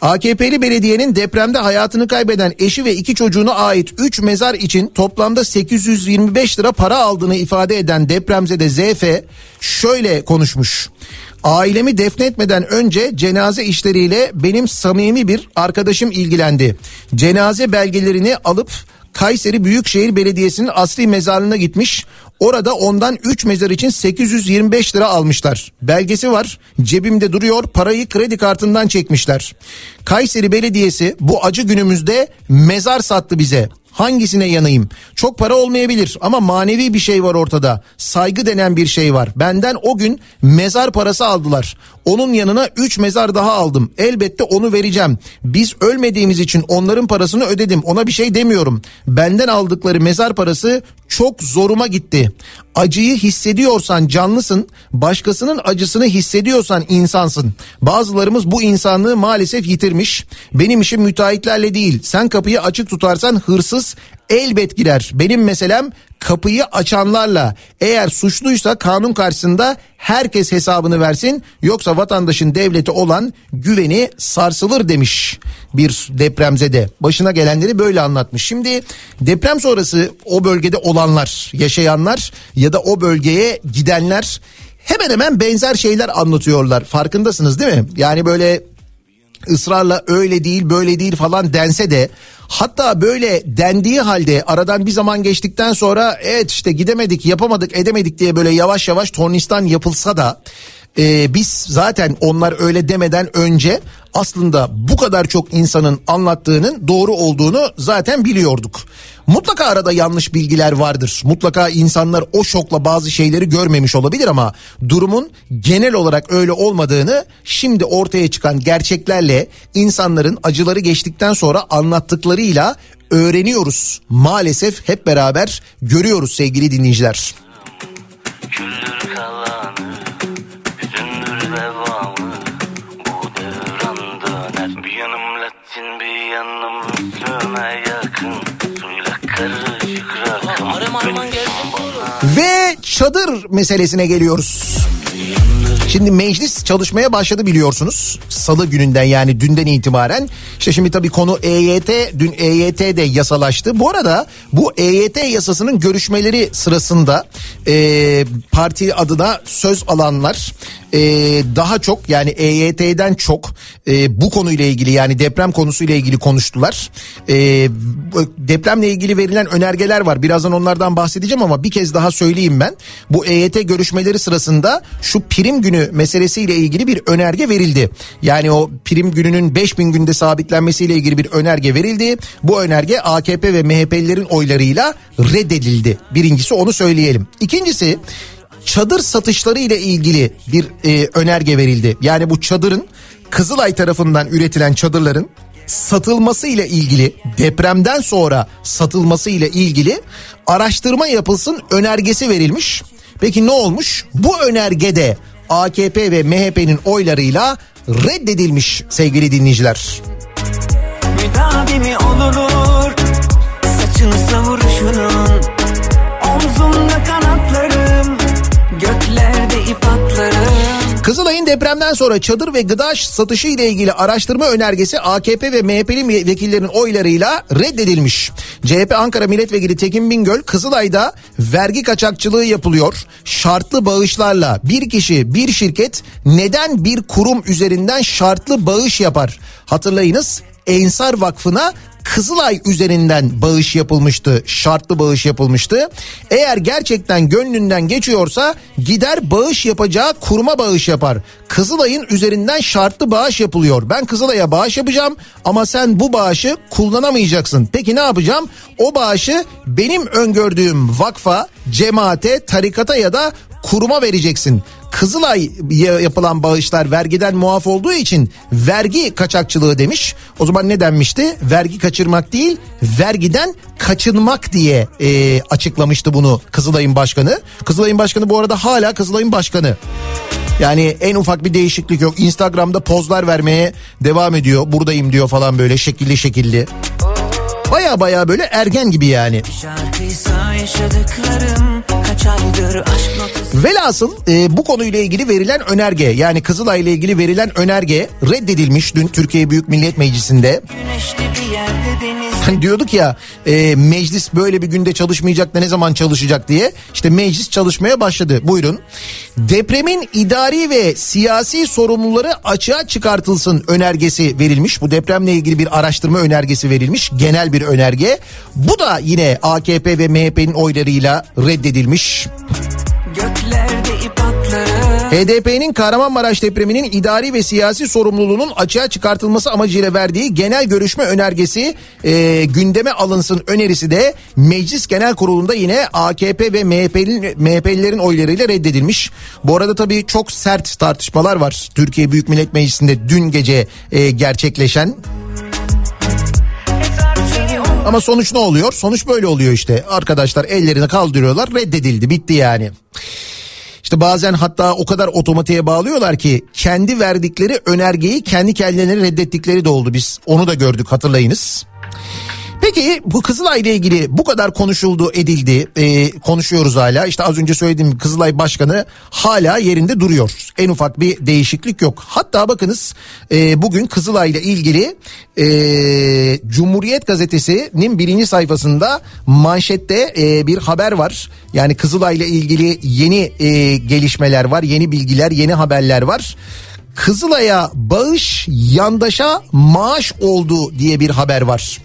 AKP'li belediyenin depremde hayatını kaybeden eşi ve iki çocuğuna ait 3 mezar için toplamda 825 lira para aldığını ifade eden depremzede ZF şöyle konuşmuş. Ailemi defnetmeden önce cenaze işleriyle benim samimi bir arkadaşım ilgilendi. Cenaze belgelerini alıp Kayseri Büyükşehir Belediyesi'nin asri mezarlığına gitmiş. Orada ondan 3 mezar için 825 lira almışlar. Belgesi var. Cebimde duruyor. Parayı kredi kartından çekmişler. Kayseri Belediyesi bu acı günümüzde mezar sattı bize. Hangisine yanayım? Çok para olmayabilir ama manevi bir şey var ortada. Saygı denen bir şey var. Benden o gün mezar parası aldılar. Onun yanına 3 mezar daha aldım. Elbette onu vereceğim. Biz ölmediğimiz için onların parasını ödedim. Ona bir şey demiyorum. Benden aldıkları mezar parası çok zoruma gitti. Acıyı hissediyorsan canlısın, başkasının acısını hissediyorsan insansın. Bazılarımız bu insanlığı maalesef yitirmiş. Benim işim müteahhitlerle değil. Sen kapıyı açık tutarsan hırsız elbet girer. Benim meselem kapıyı açanlarla. Eğer suçluysa kanun karşısında herkes hesabını versin. Yoksa vatandaşın devlete olan güveni sarsılır demiş bir depremzede. Başına gelenleri böyle anlatmış. Şimdi deprem sonrası o bölgede olanlar, yaşayanlar ya da o bölgeye gidenler hemen hemen benzer şeyler anlatıyorlar. Farkındasınız değil mi? Yani böyle ısrarla öyle değil böyle değil falan dense de hatta böyle dendiği halde aradan bir zaman geçtikten sonra evet işte gidemedik yapamadık edemedik diye böyle yavaş yavaş tornistan yapılsa da e, biz zaten onlar öyle demeden önce aslında bu kadar çok insanın anlattığının doğru olduğunu zaten biliyorduk. Mutlaka arada yanlış bilgiler vardır. Mutlaka insanlar o şokla bazı şeyleri görmemiş olabilir ama durumun genel olarak öyle olmadığını şimdi ortaya çıkan gerçeklerle insanların acıları geçtikten sonra anlattıklarıyla öğreniyoruz. Maalesef hep beraber görüyoruz sevgili dinleyiciler. Küldür çadır meselesine geliyoruz. Şimdi meclis çalışmaya başladı biliyorsunuz. Salı gününden yani dünden itibaren. İşte şimdi tabii konu EYT, dün EYT de yasalaştı. Bu arada bu EYT yasasının görüşmeleri sırasında e, parti adına söz alanlar e, daha çok yani EYT'den çok e, bu konuyla ilgili yani deprem konusuyla ilgili konuştular. E, depremle ilgili verilen önergeler var. Birazdan onlardan bahsedeceğim ama bir kez daha söyleyeyim ben. Bu EYT görüşmeleri sırasında şu prim günü meselesiyle ilgili bir önerge verildi. Yani o prim gününün 5000 günde sabitlenmesiyle ilgili bir önerge verildi. Bu önerge AKP ve MHP'lilerin oylarıyla reddedildi. Birincisi onu söyleyelim. İkincisi çadır satışları ile ilgili bir e, önerge verildi. Yani bu çadırın Kızılay tarafından üretilen çadırların satılması ile ilgili depremden sonra satılması ile ilgili araştırma yapılsın önergesi verilmiş. Peki ne olmuş? Bu önergede AKP ve MHP'nin oylarıyla reddedilmiş sevgili dinleyiciler. Müdavimi olunur Saçını savuruşunun Omzumda kanatlarım atlarım Kızılay'ın depremden sonra çadır ve gıda satışı ile ilgili araştırma önergesi AKP ve MHP'li vekillerin oylarıyla reddedilmiş. CHP Ankara Milletvekili Tekin Bingöl Kızılay'da vergi kaçakçılığı yapılıyor. Şartlı bağışlarla bir kişi bir şirket neden bir kurum üzerinden şartlı bağış yapar? Hatırlayınız Ensar Vakfı'na Kızılay üzerinden bağış yapılmıştı. Şartlı bağış yapılmıştı. Eğer gerçekten gönlünden geçiyorsa gider bağış yapacağı kuruma bağış yapar. Kızılay'ın üzerinden şartlı bağış yapılıyor. Ben Kızılay'a bağış yapacağım ama sen bu bağışı kullanamayacaksın. Peki ne yapacağım? O bağışı benim öngördüğüm vakfa, cemaate, tarikata ya da kuruma vereceksin. Kızılay yapılan bağışlar vergiden muaf olduğu için vergi kaçakçılığı demiş. O zaman ne denmişti? Vergi kaçırmak değil, vergiden kaçınmak diye e, açıklamıştı bunu Kızılay'ın başkanı. Kızılay'ın başkanı bu arada hala Kızılay'ın başkanı. Yani en ufak bir değişiklik yok. Instagram'da pozlar vermeye devam ediyor. Buradayım diyor falan böyle şekilli şekilli. Baya baya böyle ergen gibi yani. Velhasıl e, bu konuyla ilgili verilen önerge yani Kızılay ile ilgili verilen önerge reddedilmiş dün Türkiye Büyük Millet Meclisi'nde. Güneşli bir yerde deniz Hani diyorduk ya e, meclis böyle bir günde çalışmayacak da ne zaman çalışacak diye. İşte meclis çalışmaya başladı. Buyurun. Depremin idari ve siyasi sorumluları açığa çıkartılsın önergesi verilmiş. Bu depremle ilgili bir araştırma önergesi verilmiş. Genel bir önerge. Bu da yine AKP ve MHP'nin oylarıyla reddedilmiş. HDP'nin Kahramanmaraş depreminin idari ve siyasi sorumluluğunun açığa çıkartılması amacıyla verdiği genel görüşme önergesi e, gündeme alınsın önerisi de Meclis Genel Kurulu'nda yine AKP ve MHP'li, MHP'lilerin oylarıyla reddedilmiş. Bu arada tabii çok sert tartışmalar var Türkiye Büyük Millet Meclisi'nde dün gece e, gerçekleşen. Ama sonuç ne oluyor? Sonuç böyle oluyor işte. Arkadaşlar ellerini kaldırıyorlar reddedildi bitti yani. İşte bazen hatta o kadar otomatiğe bağlıyorlar ki kendi verdikleri önergeyi kendi kendilerine reddettikleri de oldu. Biz onu da gördük hatırlayınız. Peki bu Kızılay ile ilgili bu kadar konuşuldu edildi e, konuşuyoruz hala. İşte az önce söylediğim Kızılay Başkanı hala yerinde duruyor. En ufak bir değişiklik yok. Hatta bakınız e, bugün Kızılay ile ilgili e, Cumhuriyet Gazetesi'nin birinci sayfasında manşette e, bir haber var. Yani Kızılay ile ilgili yeni e, gelişmeler var yeni bilgiler yeni haberler var. Kızılay'a bağış yandaşa maaş oldu diye bir haber var.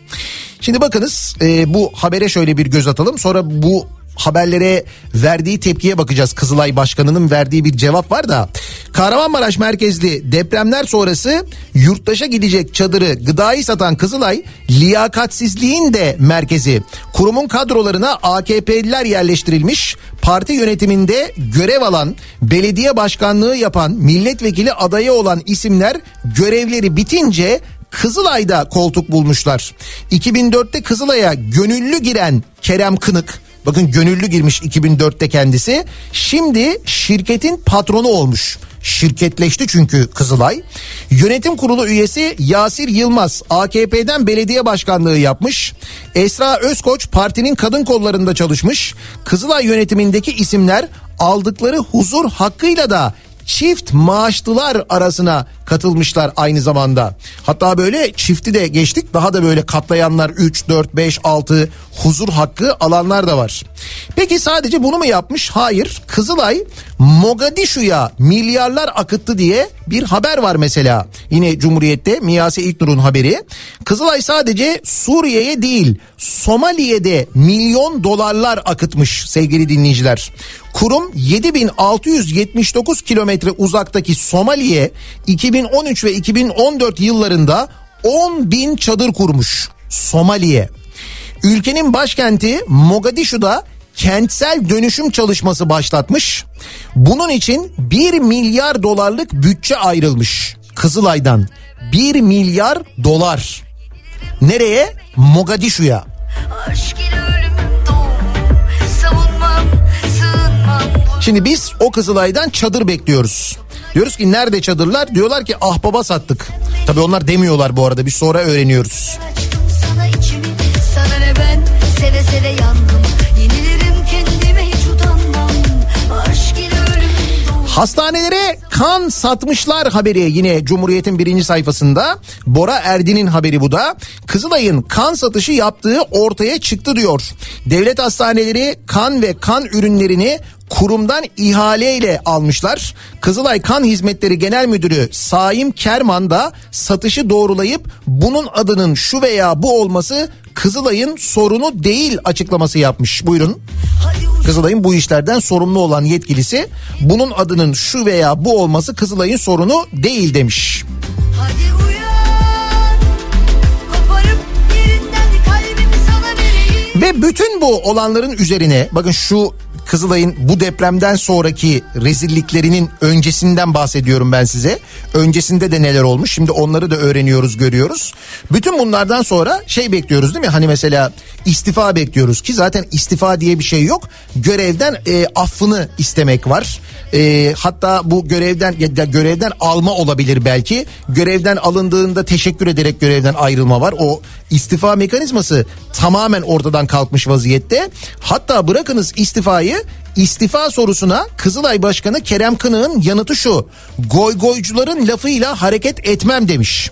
Şimdi bakınız e, bu habere şöyle bir göz atalım sonra bu haberlere verdiği tepkiye bakacağız. Kızılay Başkanı'nın verdiği bir cevap var da. Kahramanmaraş merkezli depremler sonrası yurttaşa gidecek çadırı gıdayı satan Kızılay liyakatsizliğin de merkezi. Kurumun kadrolarına AKP'liler yerleştirilmiş. Parti yönetiminde görev alan, belediye başkanlığı yapan, milletvekili adayı olan isimler görevleri bitince Kızılay'da koltuk bulmuşlar. 2004'te Kızılay'a gönüllü giren Kerem Kınık Bakın gönüllü girmiş 2004'te kendisi. Şimdi şirketin patronu olmuş. Şirketleşti çünkü Kızılay. Yönetim kurulu üyesi Yasir Yılmaz AKP'den belediye başkanlığı yapmış. Esra Özkoç partinin kadın kollarında çalışmış. Kızılay yönetimindeki isimler aldıkları huzur hakkıyla da çift maaşlılar arasına katılmışlar aynı zamanda. Hatta böyle çifti de geçtik daha da böyle katlayanlar 3, 4, 5, 6 huzur hakkı alanlar da var. Peki sadece bunu mu yapmış? Hayır. Kızılay Mogadishu'ya milyarlar akıttı diye bir haber var mesela. Yine Cumhuriyet'te Miyase İlknur'un haberi. Kızılay sadece Suriye'ye değil Somali'ye milyon dolarlar akıtmış sevgili dinleyiciler. Kurum 7679 kilometre uzaktaki Somali'ye 2013 ve 2014 yıllarında 10 bin çadır kurmuş. Somali'ye. Ülkenin başkenti Mogadishu'da kentsel dönüşüm çalışması başlatmış. Bunun için 1 milyar dolarlık bütçe ayrılmış Kızılay'dan. 1 milyar dolar. Nereye? Mogadishu'ya. Şimdi biz o Kızılay'dan çadır bekliyoruz. Diyoruz ki nerede çadırlar? Diyorlar ki ahbaba sattık. Tabii onlar demiyorlar bu arada biz sonra öğreniyoruz. Sana içimi Sana ne ben seve seve yandım Hastanelere kan satmışlar haberi yine Cumhuriyet'in birinci sayfasında. Bora Erdin'in haberi bu da. Kızılay'ın kan satışı yaptığı ortaya çıktı diyor. Devlet hastaneleri kan ve kan ürünlerini kurumdan ihaleyle almışlar. Kızılay Kan Hizmetleri Genel Müdürü Saim Kerman da satışı doğrulayıp bunun adının şu veya bu olması Kızılay'ın sorunu değil açıklaması yapmış. Buyurun. Kızılay'ın bu işlerden sorumlu olan yetkilisi bunun adının şu veya bu olması Kızılay'ın sorunu değil demiş. Ve bütün bu olanların üzerine bakın şu Kızılay'ın bu depremden sonraki rezilliklerinin öncesinden bahsediyorum ben size. Öncesinde de neler olmuş şimdi onları da öğreniyoruz görüyoruz. Bütün bunlardan sonra şey bekliyoruz değil mi? Hani mesela istifa bekliyoruz ki zaten istifa diye bir şey yok. Görevden e, affını istemek var. E, hatta bu görevden ya görevden alma olabilir belki. Görevden alındığında teşekkür ederek görevden ayrılma var. O istifa mekanizması tamamen ortadan kalkmış vaziyette. Hatta bırakınız istifayı istifa sorusuna Kızılay Başkanı Kerem Kınık'ın yanıtı şu. Goygoycuların lafıyla hareket etmem demiş.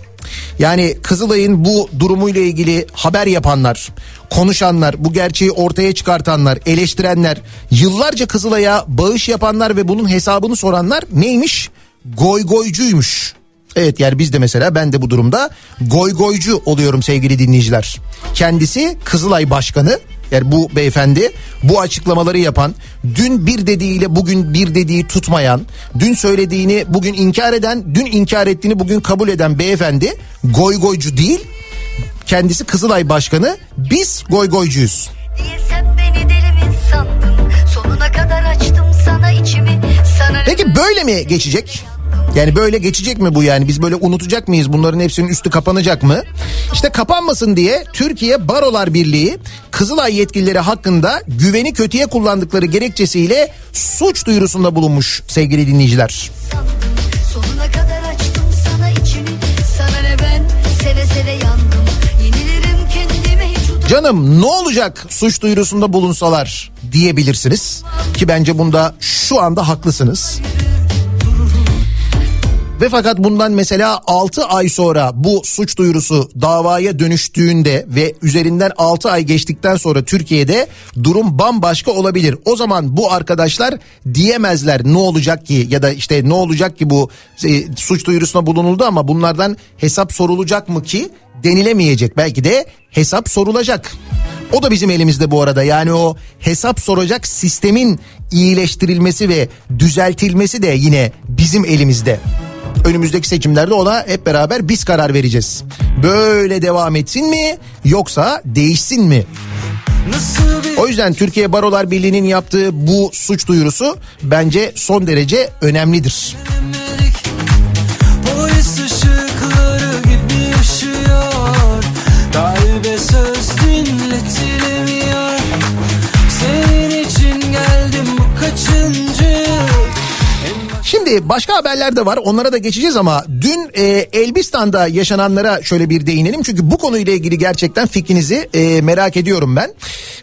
Yani Kızılay'ın bu durumuyla ilgili haber yapanlar, konuşanlar, bu gerçeği ortaya çıkartanlar, eleştirenler, yıllarca Kızılay'a bağış yapanlar ve bunun hesabını soranlar neymiş? Goygoycuymuş. Evet yani biz de mesela ben de bu durumda goygoycu oluyorum sevgili dinleyiciler. Kendisi Kızılay Başkanı yani bu beyefendi bu açıklamaları yapan, dün bir dediğiyle bugün bir dediği tutmayan, dün söylediğini bugün inkar eden, dün inkar ettiğini bugün kabul eden beyefendi goygoycu değil. Kendisi Kızılay Başkanı, biz Sana ne Peki böyle mi geçecek? Yani böyle geçecek mi bu yani? Biz böyle unutacak mıyız? Bunların hepsinin üstü kapanacak mı? İşte kapanmasın diye Türkiye Barolar Birliği Kızılay yetkilileri hakkında güveni kötüye kullandıkları gerekçesiyle suç duyurusunda bulunmuş sevgili dinleyiciler. sandın Sonuna kadar açtım sana içimi Sana ne ben seve seve yandım Yenilirim kendime hiç utanmam Canım ne olacak suç duyurusunda bulunsalar diyebilirsiniz. Ki bence bunda şu anda haklısınız. Ve fakat bundan mesela 6 ay sonra bu suç duyurusu davaya dönüştüğünde ve üzerinden 6 ay geçtikten sonra Türkiye'de durum bambaşka olabilir. O zaman bu arkadaşlar diyemezler ne olacak ki ya da işte ne olacak ki bu e, suç duyurusuna bulunuldu ama bunlardan hesap sorulacak mı ki denilemeyecek. Belki de hesap sorulacak. O da bizim elimizde bu arada yani o hesap soracak sistemin iyileştirilmesi ve düzeltilmesi de yine bizim elimizde. Önümüzdeki seçimlerde ona hep beraber biz karar vereceğiz. Böyle devam etsin mi yoksa değişsin mi? O yüzden Türkiye Barolar Birliği'nin yaptığı bu suç duyurusu bence son derece önemlidir. Polis ışıkları gibi Kalbe Şimdi başka haberler de var onlara da geçeceğiz ama dün e, Elbistan'da yaşananlara şöyle bir değinelim. Çünkü bu konuyla ilgili gerçekten fikrinizi e, merak ediyorum ben.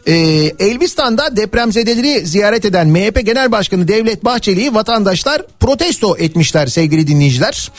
E, Elbistan'da depremzedeleri ziyaret eden MHP Genel Başkanı Devlet Bahçeli'yi vatandaşlar protesto etmişler sevgili dinleyiciler.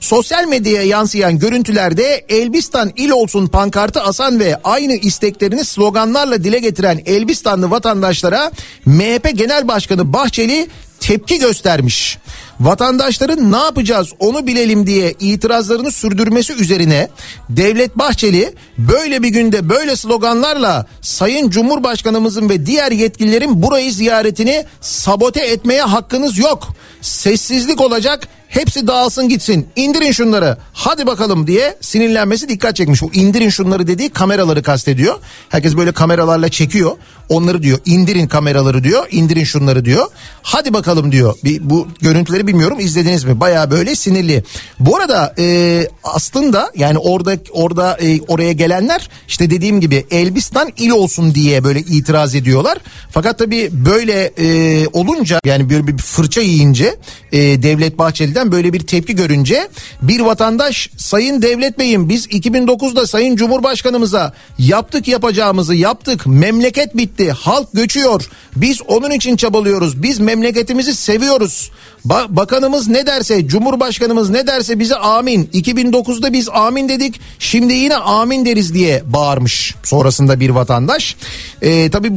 Sosyal medyaya yansıyan görüntülerde Elbistan il olsun pankartı asan ve aynı isteklerini sloganlarla dile getiren Elbistanlı vatandaşlara MHP Genel Başkanı Bahçeli tepki göstermiş. Vatandaşların ne yapacağız onu bilelim diye itirazlarını sürdürmesi üzerine Devlet Bahçeli böyle bir günde böyle sloganlarla Sayın Cumhurbaşkanımızın ve diğer yetkililerin burayı ziyaretini sabote etmeye hakkınız yok. Sessizlik olacak hepsi dağılsın gitsin indirin şunları hadi bakalım diye sinirlenmesi dikkat çekmiş. O indirin şunları dediği kameraları kastediyor. Herkes böyle kameralarla çekiyor onları diyor indirin kameraları diyor indirin şunları diyor. Hadi bakalım diyor bir, bu görüntüleri bilmiyorum izlediniz mi baya böyle sinirli. Bu arada e, aslında yani orada orada e, oraya gelenler işte dediğim gibi Elbistan il olsun diye böyle itiraz ediyorlar. Fakat tabii böyle e, olunca yani böyle bir fırça yiyince e, Devlet Bahçeli'den böyle bir tepki görünce? Bir vatandaş Sayın Devlet Bey'im biz 2009'da Sayın Cumhurbaşkanımıza yaptık yapacağımızı yaptık memleket bitti halk göçüyor biz onun için çabalıyoruz biz memleketimizi seviyoruz. Ba- bakanımız ne derse Cumhurbaşkanımız ne derse bize amin 2009'da biz amin dedik şimdi yine amin deriz diye bağırmış sonrasında bir vatandaş. Ee, tabii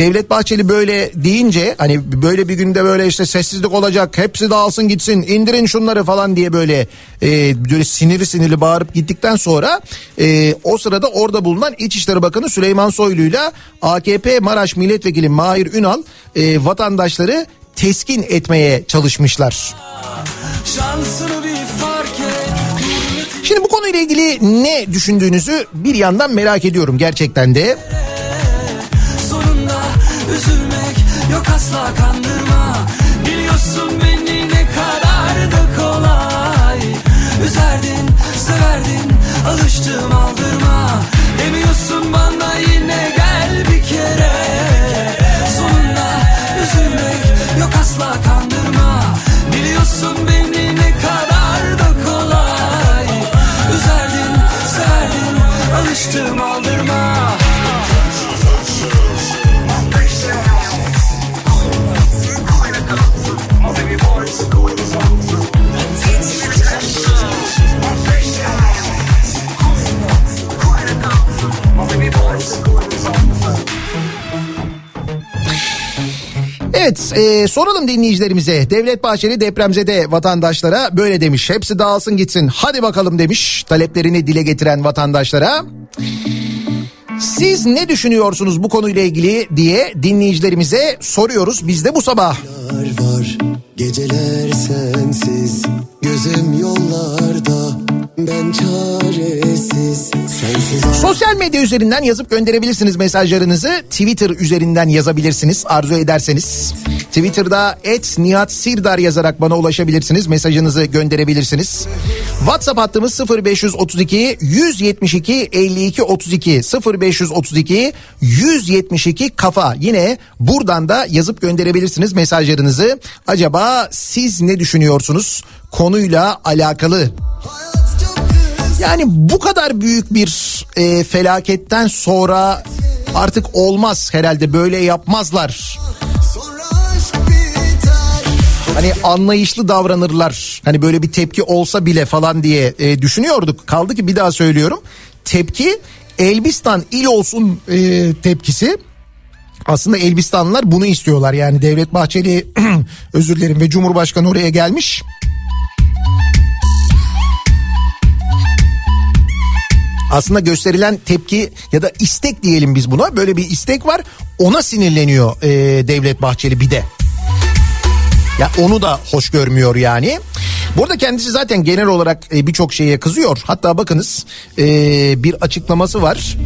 Devlet Bahçeli böyle deyince hani böyle bir günde böyle işte sessizlik olacak hepsi dağılsın gitsin indirin şunları falan diye böyle e, böyle sinirli sinirli bağırıp gittikten sonra e, o sırada orada bulunan İçişleri Bakanı Süleyman Soylu'yla AKP Maraş Milletvekili Mahir Ünal e, vatandaşları teskin etmeye çalışmışlar. Şansını bir fark et Şimdi bu konuyla ilgili ne düşündüğünüzü bir yandan merak ediyorum gerçekten de. Üzülmek yok asla kandırma. Biliyorsun beni ne kadar da kolay. Üzerdin, severdin, alıştım aldırma. Demiyorsun bana yine gel bir kere. Sonunda üzülmek yok asla kandırma. Biliyorsun beni ne kadar da kolay. Üzerdin, severdin, alıştım aldırma Evet e, soralım dinleyicilerimize. Devlet Bahçeli depremzede vatandaşlara böyle demiş. Hepsi dağılsın gitsin hadi bakalım demiş taleplerini dile getiren vatandaşlara. Siz ne düşünüyorsunuz bu konuyla ilgili diye dinleyicilerimize soruyoruz biz de bu sabah. var Geceler sensiz Gözüm yollarda Sosyal medya üzerinden yazıp gönderebilirsiniz mesajlarınızı. Twitter üzerinden yazabilirsiniz arzu ederseniz. Twitter'da et Nihat Sirdar yazarak bana ulaşabilirsiniz. Mesajınızı gönderebilirsiniz. WhatsApp hattımız 0532 172 52 32 0532 172 kafa. Yine buradan da yazıp gönderebilirsiniz mesajlarınızı. Acaba siz ne düşünüyorsunuz konuyla alakalı? Yani bu kadar büyük bir e, felaketten sonra artık olmaz herhalde böyle yapmazlar. Hani anlayışlı davranırlar. Hani böyle bir tepki olsa bile falan diye e, düşünüyorduk. Kaldı ki bir daha söylüyorum. Tepki Elbistan il olsun e, tepkisi. Aslında Elbistanlılar bunu istiyorlar. Yani Devlet Bahçeli özür dilerim ve Cumhurbaşkanı oraya gelmiş. Aslında gösterilen tepki ya da istek diyelim biz buna böyle bir istek var ona sinirleniyor e, Devlet Bahçeli bir de. Ya onu da hoş görmüyor yani. Burada kendisi zaten genel olarak e, birçok şeye kızıyor. Hatta bakınız e, bir açıklaması var.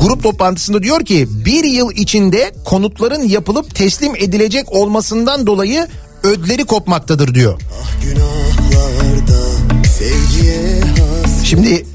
Grup toplantısında diyor ki bir yıl içinde konutların yapılıp teslim edilecek olmasından dolayı ödleri kopmaktadır diyor. Şimdi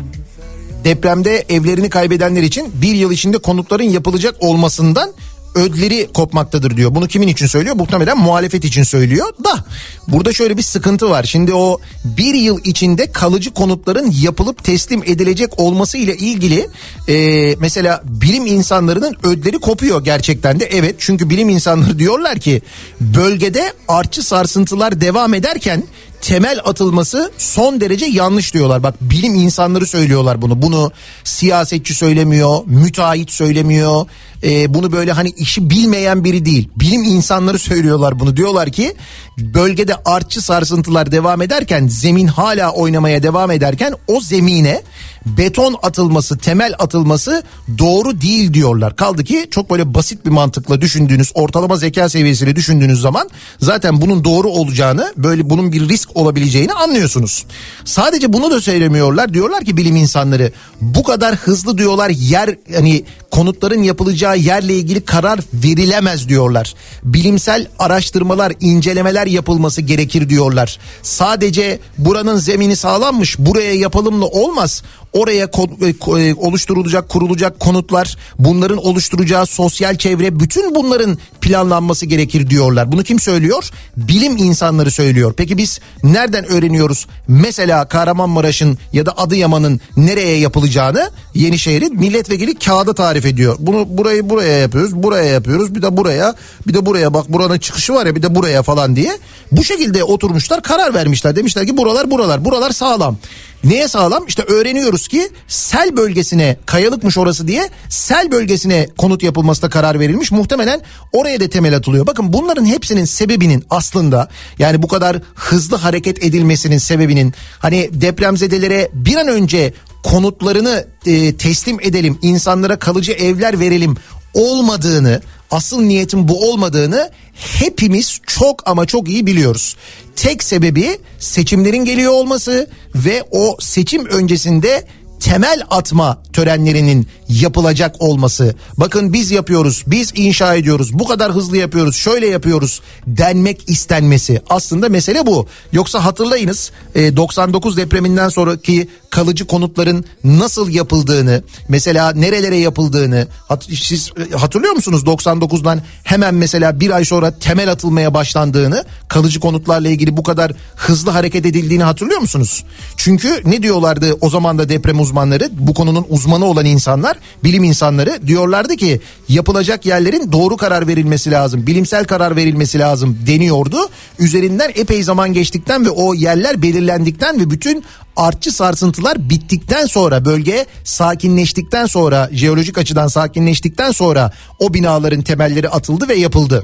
depremde evlerini kaybedenler için bir yıl içinde konutların yapılacak olmasından ödleri kopmaktadır diyor. Bunu kimin için söylüyor? Muhtemelen muhalefet için söylüyor da burada şöyle bir sıkıntı var. Şimdi o bir yıl içinde kalıcı konutların yapılıp teslim edilecek olması ile ilgili e, mesela bilim insanlarının ödleri kopuyor gerçekten de. Evet çünkü bilim insanları diyorlar ki bölgede artçı sarsıntılar devam ederken temel atılması son derece yanlış diyorlar. Bak bilim insanları söylüyorlar bunu. Bunu siyasetçi söylemiyor, müteahhit söylemiyor. Ee, bunu böyle hani işi bilmeyen biri değil. Bilim insanları söylüyorlar bunu. Diyorlar ki bölgede artçı sarsıntılar devam ederken zemin hala oynamaya devam ederken o zemine beton atılması, temel atılması doğru değil diyorlar. Kaldı ki çok böyle basit bir mantıkla düşündüğünüz, ortalama zeka seviyesiyle düşündüğünüz zaman zaten bunun doğru olacağını, böyle bunun bir risk olabileceğini anlıyorsunuz. Sadece bunu da söylemiyorlar. Diyorlar ki bilim insanları bu kadar hızlı diyorlar yer hani konutların yapılacağı yerle ilgili karar verilemez diyorlar. Bilimsel araştırmalar, incelemeler yapılması gerekir diyorlar. Sadece buranın zemini sağlammış, buraya yapalımla olmaz. Oraya e, e, oluşturulacak, kurulacak konutlar, bunların oluşturacağı sosyal çevre, bütün bunların planlanması gerekir diyorlar. Bunu kim söylüyor? Bilim insanları söylüyor. Peki biz nereden öğreniyoruz? Mesela Kahramanmaraş'ın ya da Adıyaman'ın nereye yapılacağını Yenişehir'in milletvekili kağıda tarif ediyor. Bunu burayı buraya yapıyoruz, buraya yapıyoruz, bir de buraya, bir de buraya bak buranın çıkışı var ya bir de buraya falan diye. Bu şekilde oturmuşlar, karar vermişler. Demişler ki buralar buralar, buralar sağlam. Neye sağlam? İşte öğreniyoruz ki sel bölgesine kayalıkmış orası diye sel bölgesine konut yapılmasına karar verilmiş. Muhtemelen oraya da temel atılıyor. Bakın bunların hepsinin sebebinin aslında yani bu kadar hızlı hareket edilmesinin sebebinin hani depremzedelere bir an önce konutlarını e, teslim edelim, insanlara kalıcı evler verelim olmadığını, asıl niyetin bu olmadığını hepimiz çok ama çok iyi biliyoruz. Tek sebebi seçimlerin geliyor olması ve o seçim öncesinde temel atma törenlerinin yapılacak olması. Bakın biz yapıyoruz, biz inşa ediyoruz, bu kadar hızlı yapıyoruz, şöyle yapıyoruz denmek istenmesi. Aslında mesele bu. Yoksa hatırlayınız e, 99 depreminden sonraki kalıcı konutların nasıl yapıldığını, mesela nerelere yapıldığını siz e, hatırlıyor musunuz 99'dan hemen mesela bir ay sonra temel atılmaya başlandığını, kalıcı konutlarla ilgili bu kadar hızlı hareket edildiğini hatırlıyor musunuz? Çünkü ne diyorlardı o zaman da deprem uzmanları, bu konunun uzmanı olan insanlar, bilim insanları diyorlardı ki yapılacak yerlerin doğru karar verilmesi lazım, bilimsel karar verilmesi lazım deniyordu. Üzerinden epey zaman geçtikten ve o yerler belirlendikten ve bütün artçı sarsıntılar bittikten sonra bölge sakinleştikten sonra jeolojik açıdan sakinleştikten sonra o binaların temelleri atıldı ve yapıldı.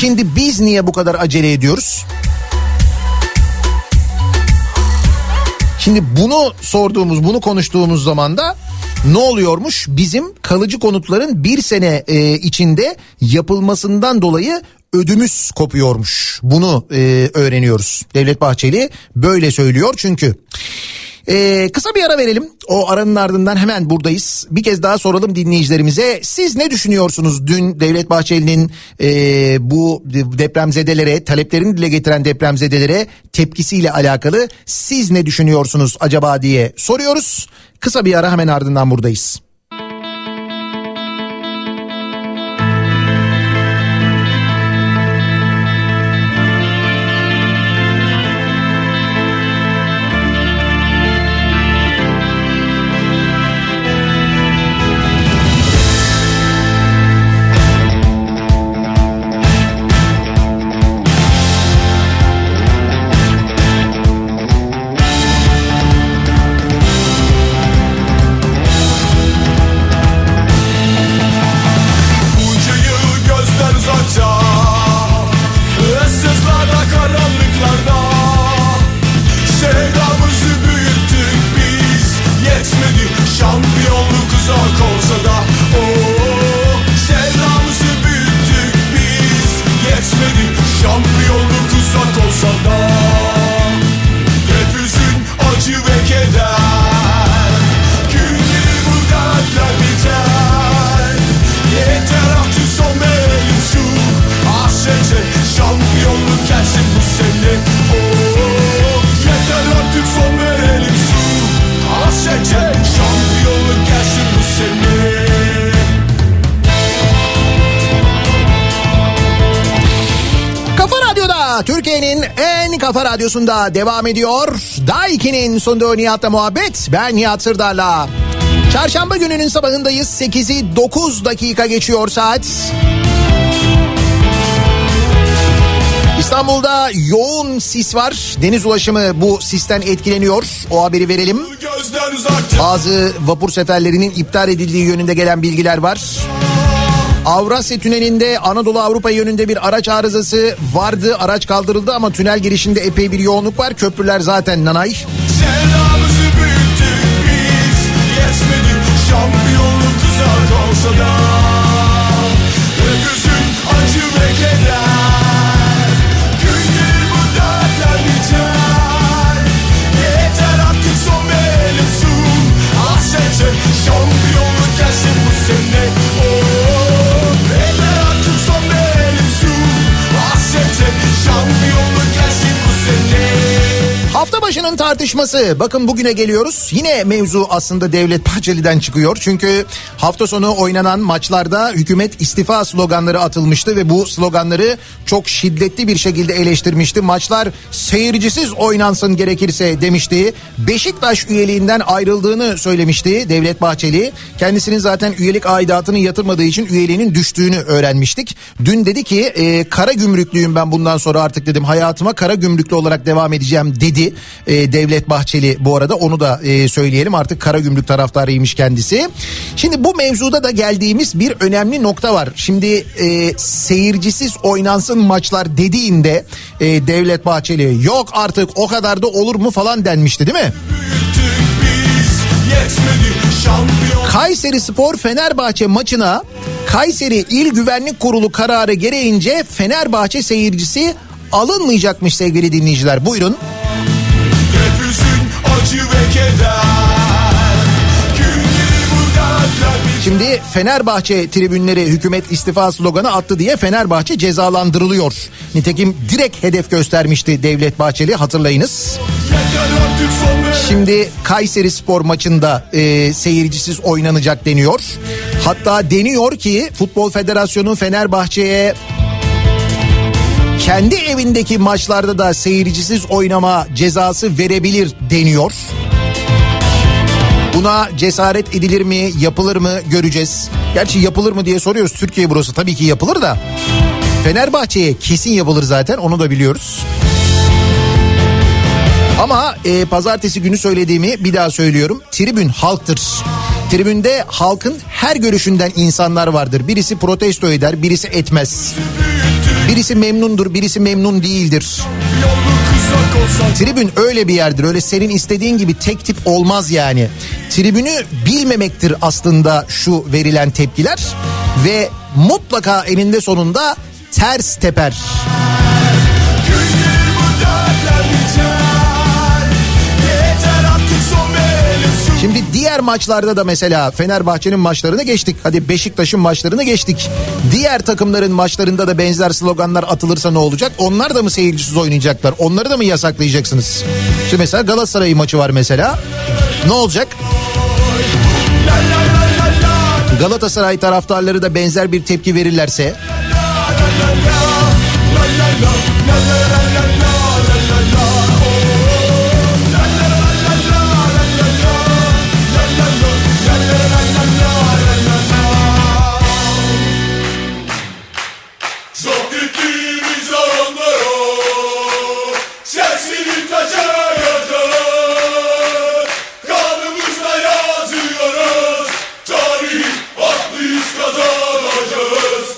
Şimdi biz niye bu kadar acele ediyoruz? Şimdi bunu sorduğumuz, bunu konuştuğumuz zaman da ne oluyormuş? Bizim kalıcı konutların bir sene e, içinde yapılmasından dolayı ödümüz kopuyormuş. Bunu e, öğreniyoruz. Devlet Bahçeli böyle söylüyor çünkü. Ee, kısa bir ara verelim. O aranın ardından hemen buradayız. Bir kez daha soralım dinleyicilerimize. Siz ne düşünüyorsunuz? Dün Devlet Bahçeli'nin e, bu depremzedelere, taleplerini dile getiren depremzedelere tepkisiyle alakalı siz ne düşünüyorsunuz acaba diye soruyoruz. Kısa bir ara hemen ardından buradayız. Kafa Radyosu'nda devam ediyor. Daiki'nin sunduğu Nihat'la muhabbet. Ben Nihat Sırdar'la. Çarşamba gününün sabahındayız. 8'i 9 dakika geçiyor saat. İstanbul'da yoğun sis var. Deniz ulaşımı bu sisten etkileniyor. O haberi verelim. Bazı vapur seferlerinin iptal edildiği yönünde gelen bilgiler var. Avrasya Tüneli'nde Anadolu Avrupa yönünde bir araç arızası vardı. Araç kaldırıldı ama tünel girişinde epey bir yoğunluk var. Köprüler zaten nanay. Şampiyonluk uzak olsa da Öküzün acı ve keder Başının tartışması. Bakın bugüne geliyoruz. Yine mevzu aslında Devlet Bahçeli'den çıkıyor. Çünkü hafta sonu oynanan maçlarda hükümet istifa sloganları atılmıştı ve bu sloganları çok şiddetli bir şekilde eleştirmişti. Maçlar seyircisiz oynansın gerekirse demişti. Beşiktaş üyeliğinden ayrıldığını söylemişti Devlet Bahçeli. Kendisinin zaten üyelik aidatını yatırmadığı için üyeliğinin düştüğünü öğrenmiştik. Dün dedi ki e, kara gümrüklüyüm ben bundan sonra artık dedim hayatıma kara gümrüklü olarak devam edeceğim dedi e, Devlet Bahçeli bu arada onu da e, söyleyelim artık kara gümrük taraftarıymış kendisi. Şimdi bu mevzuda da geldiğimiz bir önemli nokta var. Şimdi e, seyircisiz oynansın maçlar dediğinde e, Devlet Bahçeli yok artık o kadar da olur mu falan denmişti değil mi? Kayseri Spor Fenerbahçe maçına Kayseri İl Güvenlik Kurulu kararı gereğince Fenerbahçe seyircisi alınmayacakmış sevgili dinleyiciler. Buyurun. Hep Şimdi Fenerbahçe tribünleri hükümet istifa sloganı attı diye Fenerbahçe cezalandırılıyor. Nitekim direkt hedef göstermişti Devlet Bahçeli hatırlayınız. Şimdi Kayseri Spor maçında e, seyircisiz oynanacak deniyor. Hatta deniyor ki Futbol Federasyonu Fenerbahçe'ye kendi evindeki maçlarda da seyircisiz oynama cezası verebilir deniyor. Buna cesaret edilir mi, yapılır mı göreceğiz. Gerçi yapılır mı diye soruyoruz. Türkiye burası tabii ki yapılır da. Fenerbahçe'ye kesin yapılır zaten onu da biliyoruz. Ama e, pazartesi günü söylediğimi bir daha söylüyorum. Tribün halktır. Tribünde halkın her görüşünden insanlar vardır. Birisi protesto eder, birisi etmez. Birisi memnundur, birisi memnun değildir. Tribün öyle bir yerdir. Öyle senin istediğin gibi tek tip olmaz yani. Tribünü bilmemektir aslında şu verilen tepkiler ve mutlaka eninde sonunda ters teper. Şimdi diğer maçlarda da mesela Fenerbahçe'nin maçlarını geçtik. Hadi Beşiktaş'ın maçlarını geçtik. Diğer takımların maçlarında da benzer sloganlar atılırsa ne olacak? Onlar da mı seyircisiz oynayacaklar? Onları da mı yasaklayacaksınız? Şimdi mesela Galatasaray maçı var mesela. Ne olacak? Galatasaray taraftarları da benzer bir tepki verirlerse Çok gittiğimiz zamanlara Sesini taşa yazar Kanımızla yazıyoruz Tarih haklıyız kazanacağız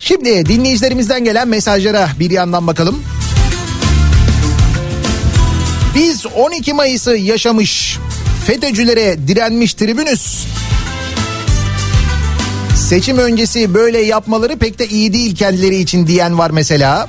Şimdi dinleyicilerimizden gelen mesajlara bir yandan bakalım. Biz 12 Mayıs'ı yaşamış, FETÖ'cülere direnmiş tribünüz. Seçim öncesi böyle yapmaları pek de iyi değil kendileri için diyen var mesela.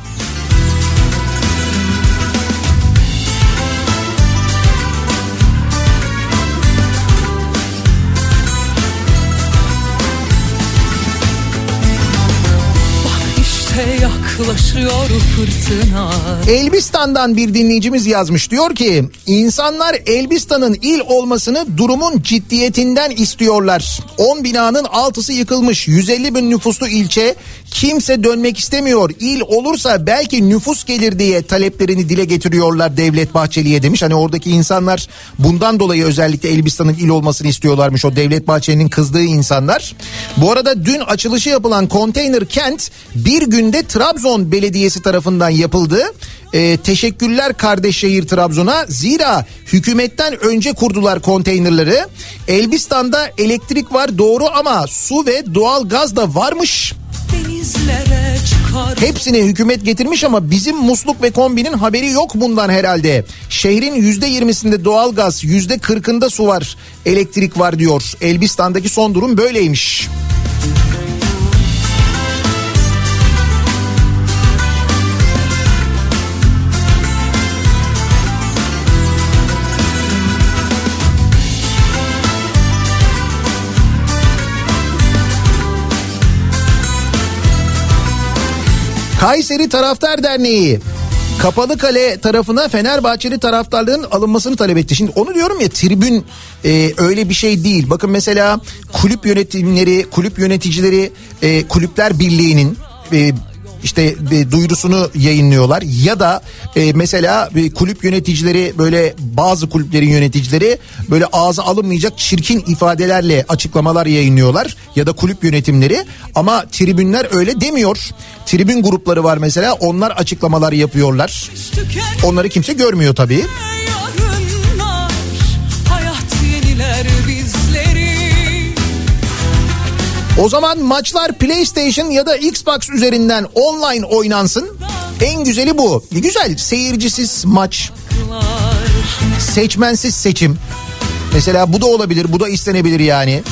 Yaklaşıyor fırtına Elbistan'dan bir dinleyicimiz yazmış diyor ki insanlar Elbistan'ın il olmasını durumun ciddiyetinden istiyorlar. 10 binanın altısı yıkılmış 150 bin nüfuslu ilçe kimse dönmek istemiyor. İl olursa belki nüfus gelir diye taleplerini dile getiriyorlar Devlet Bahçeli'ye demiş. Hani oradaki insanlar bundan dolayı özellikle Elbistan'ın il olmasını istiyorlarmış o Devlet Bahçeli'nin kızdığı insanlar. Bu arada dün açılışı yapılan konteyner kent bir günde Trabzon Belediyesi tarafından yapıldı. Ee, teşekkürler kardeş şehir Trabzon'a. Zira hükümetten önce kurdular konteynerları. Elbistan'da elektrik var doğru ama su ve doğal gaz da varmış. Hepsini hükümet getirmiş ama bizim musluk ve kombinin haberi yok bundan herhalde. Şehrin yüzde yirmisinde doğalgaz, yüzde kırkında su var, elektrik var diyor. Elbistan'daki son durum böyleymiş. Kayseri Taraftar Derneği Kapalı Kale tarafına Fenerbahçeli taraftarların alınmasını talep etti. Şimdi onu diyorum ya tribün e, öyle bir şey değil. Bakın mesela kulüp yönetimleri, kulüp yöneticileri e, kulüpler birliğinin e, işte e, duyurusunu yayınlıyorlar ya da e, mesela e, kulüp yöneticileri böyle bazı kulüplerin yöneticileri böyle ağza alınmayacak çirkin ifadelerle açıklamalar yayınlıyorlar ya da kulüp yönetimleri ama tribünler öyle demiyor. Tribün grupları var mesela onlar açıklamalar yapıyorlar. Onları kimse görmüyor tabii. O zaman maçlar PlayStation ya da Xbox üzerinden online oynansın. En güzeli bu. Güzel seyircisiz maç. Seçmensiz seçim. Mesela bu da olabilir, bu da istenebilir yani.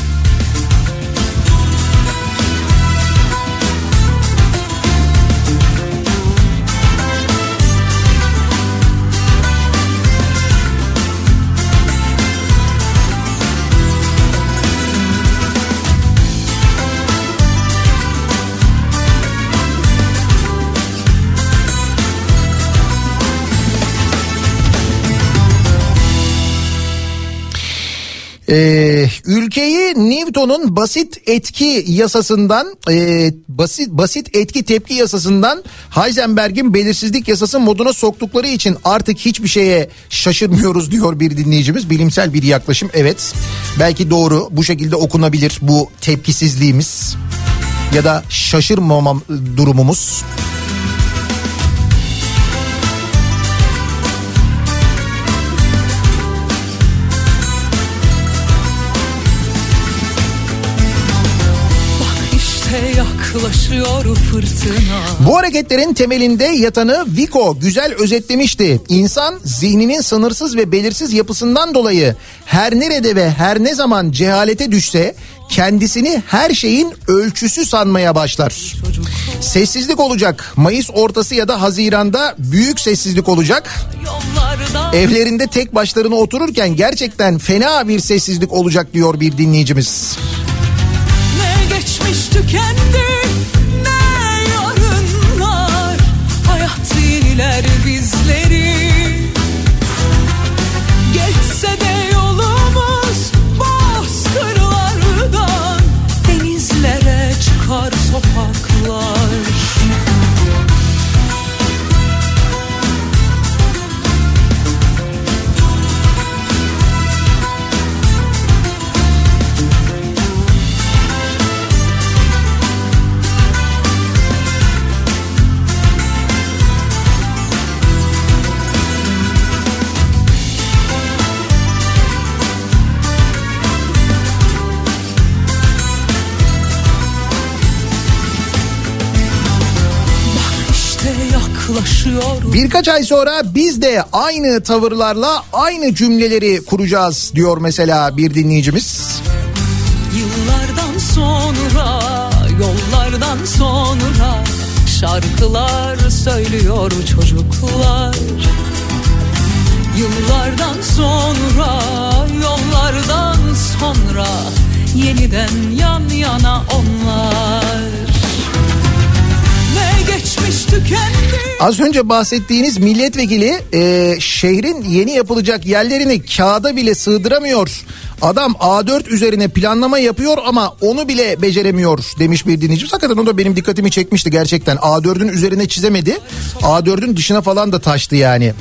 Ülkeyi Newton'un basit etki yasasından e, basit basit etki tepki yasasından Heisenberg'in belirsizlik yasası moduna soktukları için artık hiçbir şeye şaşırmıyoruz diyor bir dinleyicimiz. Bilimsel bir yaklaşım evet. Belki doğru bu şekilde okunabilir bu tepkisizliğimiz ya da şaşırmamam durumumuz. Yaklaşıyor fırtına Bu hareketlerin temelinde yatanı Vico güzel özetlemişti. İnsan zihninin sınırsız ve belirsiz yapısından dolayı her nerede ve her ne zaman cehalete düşse kendisini her şeyin ölçüsü sanmaya başlar. Sessizlik olacak. Mayıs ortası ya da Haziran'da büyük sessizlik olacak. Evlerinde tek başlarına otururken gerçekten fena bir sessizlik olacak diyor bir dinleyicimiz. Ne geçmiş tükendi Ne yarınlar Hayat yeniler bizleri Birkaç ay sonra biz de aynı tavırlarla aynı cümleleri kuracağız diyor mesela bir dinleyicimiz. Yıllardan sonra, yollardan sonra şarkılar söylüyor çocuklar. Yıllardan sonra, yollardan sonra yeniden yan yana onlar. Az önce bahsettiğiniz milletvekili e, şehrin yeni yapılacak yerlerini kağıda bile sığdıramıyor. Adam A4 üzerine planlama yapıyor ama onu bile beceremiyor demiş bir dinleyicimiz. Hakikaten o da benim dikkatimi çekmişti gerçekten. A4'ün üzerine çizemedi. A4'ün dışına falan da taştı yani.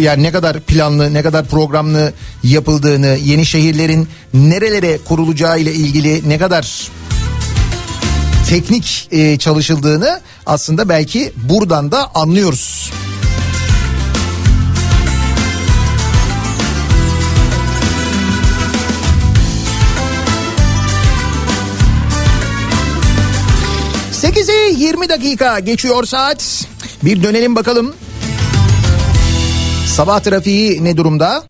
Yani ne kadar planlı, ne kadar programlı yapıldığını, yeni şehirlerin nerelere kurulacağı ile ilgili ne kadar teknik e, çalışıldığını aslında belki buradan da anlıyoruz. Sekizi 20 dakika geçiyor saat. Bir dönelim bakalım. Sabah trafiği ne durumda?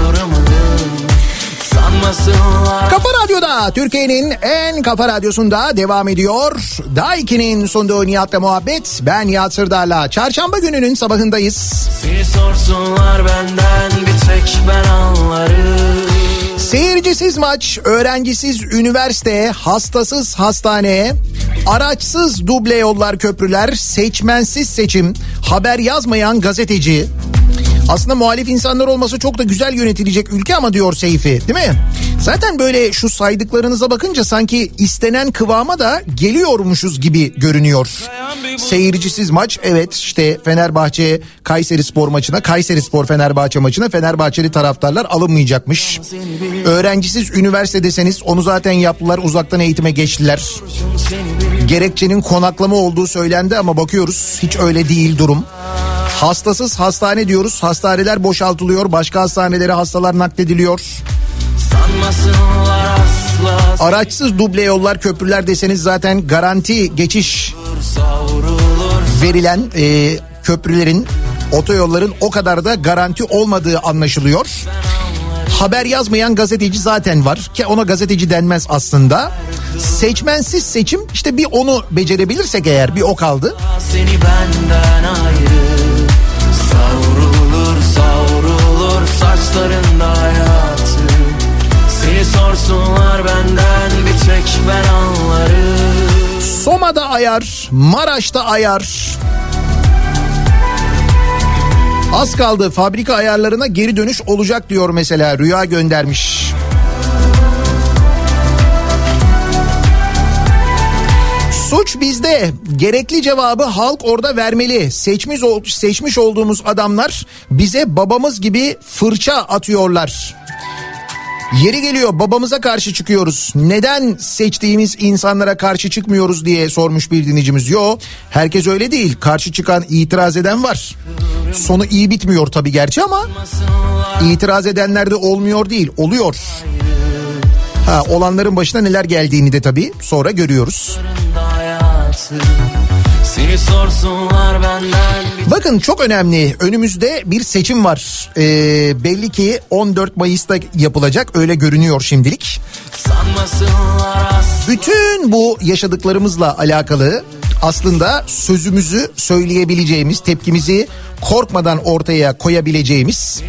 Kafa Radyo'da Türkiye'nin en kafa radyosunda devam ediyor. Daiki'nin sunduğu Nihat'la muhabbet. Ben Nihat Sırdar'la. Çarşamba gününün sabahındayız. Seni sorsunlar benden bir tek ben anlarım Seyircisiz maç, öğrencisiz üniversite, hastasız hastane, araçsız duble yollar köprüler, seçmensiz seçim, haber yazmayan gazeteci. Aslında muhalif insanlar olması çok da güzel yönetilecek ülke ama diyor Seyfi değil mi? Zaten böyle şu saydıklarınıza bakınca sanki istenen kıvama da geliyormuşuz gibi görünüyor. Seyircisiz maç evet işte Fenerbahçe Kayseri Spor maçına Kayseri Spor Fenerbahçe maçına Fenerbahçeli taraftarlar alınmayacakmış. Öğrencisiz üniversite deseniz onu zaten yaptılar uzaktan eğitime geçtiler. Gerekçenin konaklama olduğu söylendi ama bakıyoruz hiç öyle değil durum. Hastasız hastane diyoruz. Hastaneler boşaltılıyor. Başka hastanelere hastalar naklediliyor. Araçsız duble yollar köprüler deseniz zaten garanti geçiş verilen e, köprülerin otoyolların o kadar da garanti olmadığı anlaşılıyor. Haber yazmayan gazeteci zaten var ki ona gazeteci denmez aslında. Seçmensiz seçim işte bir onu becerebilirsek eğer bir o kaldı. Seni benden ayrı saçlarında hayatı Seni sorsunlar benden bir tek ben anlarım Soma'da ayar, Maraş'ta ayar. Az kaldı fabrika ayarlarına geri dönüş olacak diyor mesela Rüya göndermiş. Suç bizde. Gerekli cevabı halk orada vermeli. Seçmiş ol- seçmiş olduğumuz adamlar bize babamız gibi fırça atıyorlar. Yeri geliyor babamıza karşı çıkıyoruz. Neden seçtiğimiz insanlara karşı çıkmıyoruz diye sormuş bir dinleyicimiz. Yo herkes öyle değil. Karşı çıkan itiraz eden var. Sonu iyi bitmiyor tabii gerçi ama itiraz edenler de olmuyor değil oluyor. Ha, olanların başına neler geldiğini de tabii sonra görüyoruz. Bakın çok önemli önümüzde bir seçim var. Ee, belli ki 14 Mayıs'ta yapılacak öyle görünüyor şimdilik. Bütün bu yaşadıklarımızla alakalı aslında sözümüzü söyleyebileceğimiz, tepkimizi korkmadan ortaya koyabileceğimiz,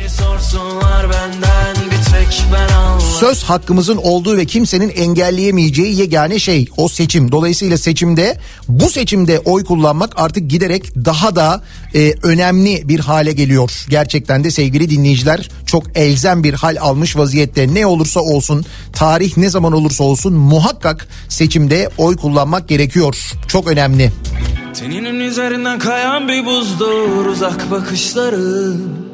söz hakkımızın olduğu ve kimsenin engelleyemeyeceği yegane şey o seçim. Dolayısıyla seçimde bu seçimde oy kullanmak artık giderek daha da e, önemli bir hale geliyor. Gerçekten de sevgili dinleyiciler çok elzem bir hal almış vaziyette. Ne olursa olsun, tarih ne zaman olursa olsun muhakkak seçimde oy kullanmak gerekiyor. Çok önemli. Teninin üzerinden kayan bir buzdur uzak bakışların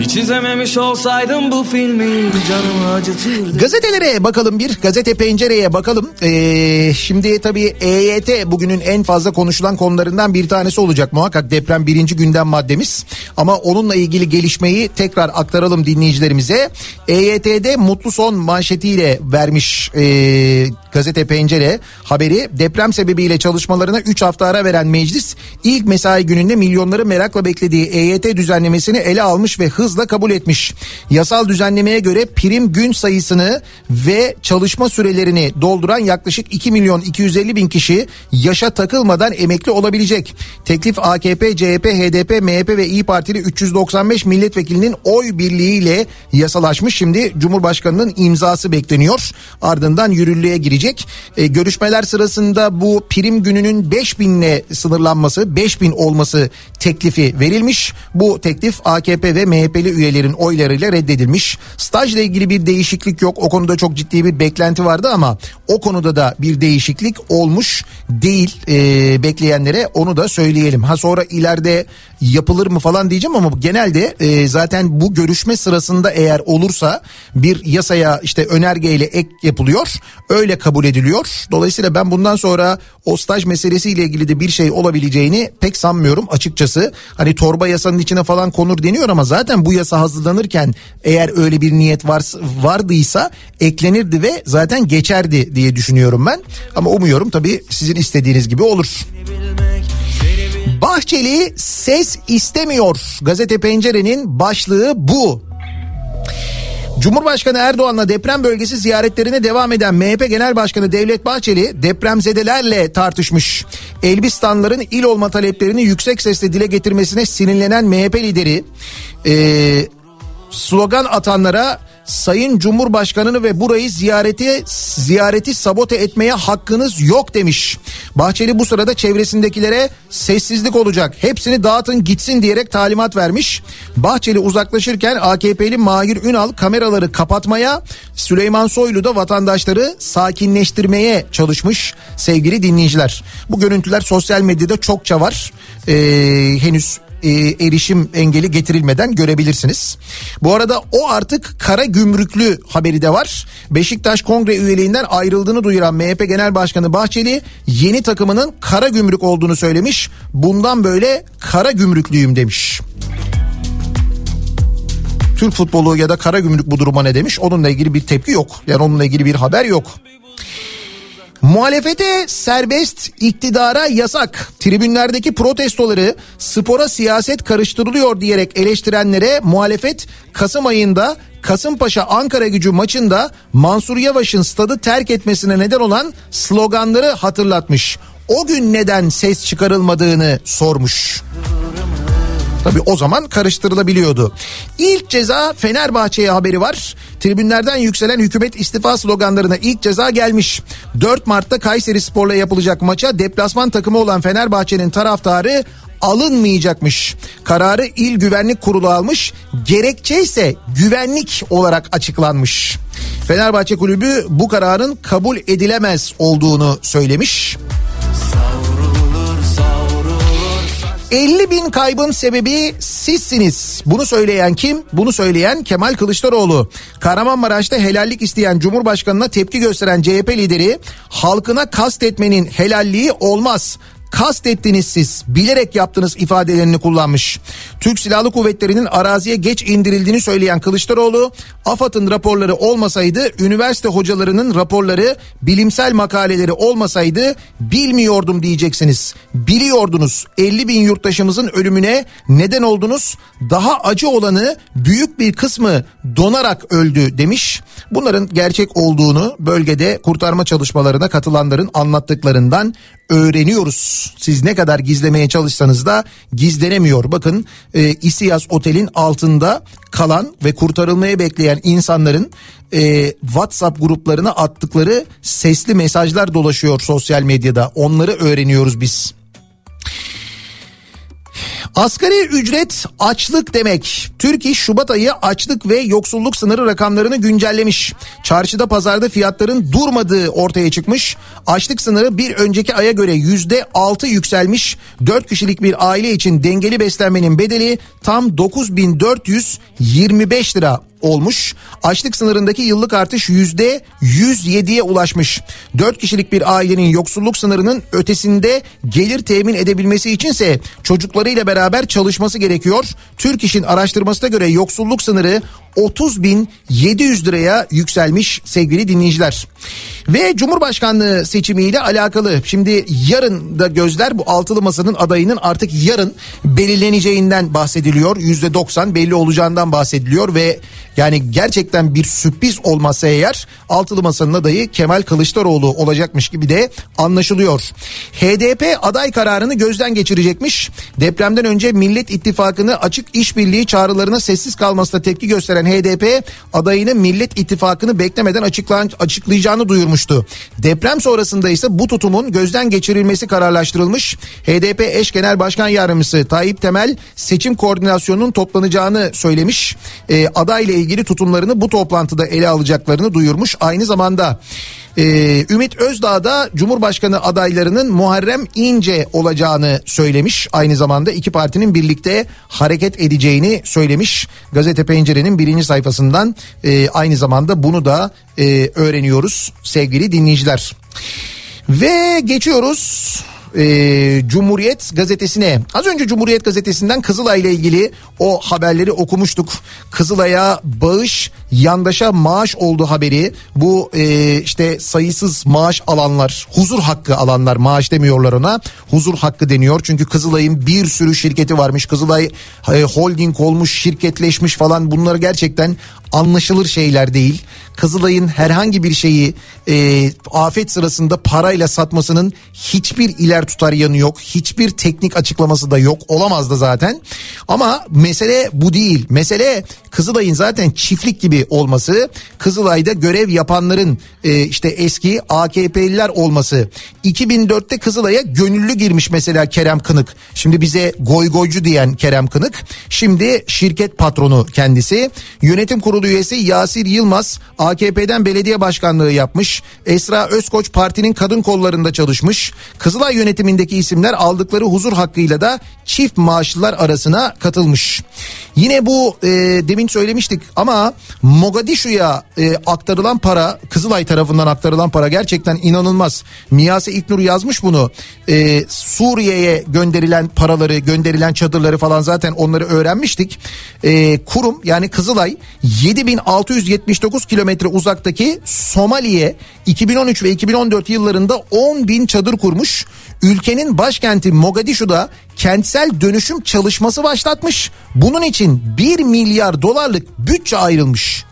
Hiç izlememiş olsaydım bu filmi canımı acıtırdı Gazetelere bakalım bir gazete pencereye bakalım. Ee, şimdi tabii EYT bugünün en fazla konuşulan konularından bir tanesi olacak muhakkak deprem birinci gündem maddemiz. Ama onunla ilgili gelişmeyi tekrar aktaralım dinleyicilerimize. EYT'de mutlu son manşetiyle vermiş e, gazete pencere haberi. Deprem sebebiyle çalışmalarına 3 hafta ara veren meclis ilk mesai gününde milyonların merakla beklediği EYT düzenlemesini ele almış ve hızla kabul etmiş. Yasal düzenlemeye göre prim gün sayısını ve çalışma sürelerini dolduran yaklaşık 2 milyon 250 bin kişi yaşa takılmadan emekli olabilecek. Teklif AKP, CHP, HDP, MHP ve İyi Partili 395 milletvekilinin oy birliğiyle yasalaşmış. Şimdi Cumhurbaşkanı'nın imzası bekleniyor. Ardından yürürlüğe girecek. E, görüşmeler sırasında bu prim gününün 5000 ile sınırlanması, 5000 olması teklifi verilmiş. Bu teklif AKP ve MHP'li üyelerin oylarıyla reddedilmiş. Stajla ilgili bir değişiklik yok. O konuda çok ciddi bir beklenti vardı ama o konuda da bir değişiklik olmuş değil e, bekleyenlere onu da söyleyelim. Ha sonra ileride yapılır mı falan diyeceğim ama genelde e, zaten bu görüşme sırasında eğer olursa bir yasaya işte önergeyle ek yapılıyor. Öyle kabul ediliyor. Dolayısıyla ben bundan sonra o staj meselesiyle ilgili de bir şey olabileceğini pek sanmıyorum açıkçası. Hani torba yasanın içine falan konur deniyor ama zaten bu yasa hazırlanırken eğer öyle bir niyet var, vardıysa eklenirdi ve zaten geçerdi diye düşünüyorum ben. Ama umuyorum tabii sizin istediğiniz gibi olur. Bahçeli ses istemiyor. Gazete Pencere'nin başlığı bu. Cumhurbaşkanı Erdoğan'la deprem bölgesi ziyaretlerine devam eden MHP Genel Başkanı Devlet Bahçeli depremzedelerle tartışmış. Elbistanların il olma taleplerini yüksek sesle dile getirmesine sinirlenen MHP lideri e, slogan atanlara Sayın Cumhurbaşkanını ve burayı ziyareti ziyareti sabote etmeye hakkınız yok demiş. Bahçeli bu sırada çevresindekilere sessizlik olacak. Hepsini dağıtın gitsin diyerek talimat vermiş. Bahçeli uzaklaşırken AKP'li Mahir Ünal kameraları kapatmaya, Süleyman Soylu da vatandaşları sakinleştirmeye çalışmış sevgili dinleyiciler. Bu görüntüler sosyal medyada çokça var. Ee, henüz e, erişim engeli getirilmeden görebilirsiniz. Bu arada o artık kara gümrüklü haberi de var. Beşiktaş kongre üyeliğinden ayrıldığını duyuran MHP Genel Başkanı Bahçeli yeni takımının kara gümrük olduğunu söylemiş. Bundan böyle kara gümrüklüyüm demiş. Türk futbolu ya da kara gümrük bu duruma ne demiş? Onunla ilgili bir tepki yok. Yani onunla ilgili bir haber yok. Muhalefete serbest, iktidara yasak. Tribünlerdeki protestoları spora siyaset karıştırılıyor diyerek eleştirenlere muhalefet Kasım ayında Kasımpaşa Ankara gücü maçında Mansur Yavaş'ın stadı terk etmesine neden olan sloganları hatırlatmış. O gün neden ses çıkarılmadığını sormuş. Tabi o zaman karıştırılabiliyordu. İlk ceza Fenerbahçe'ye haberi var. Tribünlerden yükselen hükümet istifa sloganlarına ilk ceza gelmiş. 4 Mart'ta Kayseri Spor'la yapılacak maça deplasman takımı olan Fenerbahçe'nin taraftarı alınmayacakmış. Kararı İl Güvenlik Kurulu almış. Gerekçe ise güvenlik olarak açıklanmış. Fenerbahçe Kulübü bu kararın kabul edilemez olduğunu söylemiş. 50 bin kaybın sebebi sizsiniz. Bunu söyleyen kim? Bunu söyleyen Kemal Kılıçdaroğlu. Kahramanmaraş'ta helallik isteyen Cumhurbaşkanı'na tepki gösteren CHP lideri halkına kastetmenin helalliği olmaz kastettiniz siz bilerek yaptınız ifadelerini kullanmış. Türk Silahlı Kuvvetleri'nin araziye geç indirildiğini söyleyen Kılıçdaroğlu AFAD'ın raporları olmasaydı üniversite hocalarının raporları bilimsel makaleleri olmasaydı bilmiyordum diyeceksiniz. Biliyordunuz 50 bin yurttaşımızın ölümüne neden oldunuz daha acı olanı büyük bir kısmı donarak öldü demiş. Bunların gerçek olduğunu bölgede kurtarma çalışmalarına katılanların anlattıklarından öğreniyoruz. Siz ne kadar gizlemeye çalışsanız da gizlenemiyor. Bakın e, İsiyas Otel'in altında kalan ve kurtarılmaya bekleyen insanların e, WhatsApp gruplarına attıkları sesli mesajlar dolaşıyor sosyal medyada. Onları öğreniyoruz biz. Asgari ücret açlık demek. Türk İş Şubat ayı açlık ve yoksulluk sınırı rakamlarını güncellemiş. Çarşıda pazarda fiyatların durmadığı ortaya çıkmış. Açlık sınırı bir önceki aya göre yüzde altı yükselmiş. 4 kişilik bir aile için dengeli beslenmenin bedeli tam 9425 lira olmuş. Açlık sınırındaki yıllık artış yüzde 107'ye ulaşmış. 4 kişilik bir ailenin yoksulluk sınırının ötesinde gelir temin edebilmesi içinse çocuklarıyla beraber çalışması gerekiyor. Türk İş'in araştırmasına göre yoksulluk sınırı 30.700 liraya yükselmiş sevgili dinleyiciler. Ve Cumhurbaşkanlığı seçimiyle alakalı şimdi yarın da gözler bu altılı masanın adayının artık yarın belirleneceğinden bahsediliyor. %90 belli olacağından bahsediliyor ve yani gerçekten bir sürpriz olmasa eğer altılı masanın adayı Kemal Kılıçdaroğlu olacakmış gibi de anlaşılıyor. HDP aday kararını gözden geçirecekmiş. Depremden önce Millet İttifakı'nı açık işbirliği çağrılarına sessiz kalmasına tepki gösteren HDP adayını Millet İttifakı'nı beklemeden açıklan, açıklayacağını duyurmuştu. Deprem sonrasında ise bu tutumun gözden geçirilmesi kararlaştırılmış. HDP eş genel başkan yardımcısı Tayyip Temel seçim koordinasyonunun toplanacağını söylemiş. E, adayla ilgili tutumlarını bu toplantıda ele alacaklarını duyurmuş. Aynı zamanda ee, Ümit Özdağ da Cumhurbaşkanı adaylarının Muharrem İnce olacağını söylemiş. Aynı zamanda iki partinin birlikte hareket edeceğini söylemiş. Gazete Pencere'nin birinci sayfasından e, aynı zamanda bunu da e, öğreniyoruz sevgili dinleyiciler. Ve geçiyoruz e, Cumhuriyet gazetesine. Az önce Cumhuriyet gazetesinden Kızılay ile ilgili o haberleri okumuştuk. Kızılay'a bağış yandaşa maaş oldu haberi. Bu e, işte sayısız maaş alanlar, huzur hakkı alanlar maaş demiyorlar ona. Huzur hakkı deniyor. Çünkü Kızılay'ın bir sürü şirketi varmış. Kızılay e, holding olmuş, şirketleşmiş falan bunlar gerçekten anlaşılır şeyler değil. Kızılay'ın herhangi bir şeyi e, afet sırasında parayla satmasının hiçbir iler tutar yanı yok. Hiçbir teknik açıklaması da yok. Olamaz da zaten. Ama mesele bu değil. Mesele Kızılay'ın zaten çiftlik gibi olması. Kızılay'da görev yapanların e, işte eski AKP'liler olması. 2004'te Kızılay'a gönüllü girmiş mesela Kerem Kınık. Şimdi bize goy goycu diyen Kerem Kınık. Şimdi şirket patronu kendisi. Yönetim kurulu üyesi Yasir Yılmaz AKP'den belediye başkanlığı yapmış. Esra Özkoç partinin kadın kollarında çalışmış. Kızılay yönetimindeki isimler aldıkları huzur hakkıyla da çift maaşlılar arasına katılmış. Yine bu e, demin söylemiştik ama Mogadishu'ya e, aktarılan para Kızılay tarafından aktarılan para gerçekten inanılmaz. Miyase İknur yazmış bunu. E, Suriye'ye gönderilen paraları gönderilen çadırları falan zaten onları öğrenmiştik. E, kurum yani Kızılay 7679 kilometre uzaktaki Somali'ye 2013 ve 2014 yıllarında 10 bin çadır kurmuş. Ülkenin başkenti Mogadishu'da kentsel dönüşüm çalışması başlatmış. Bunun için 1 milyar dolarlık bütçe ayrılmış.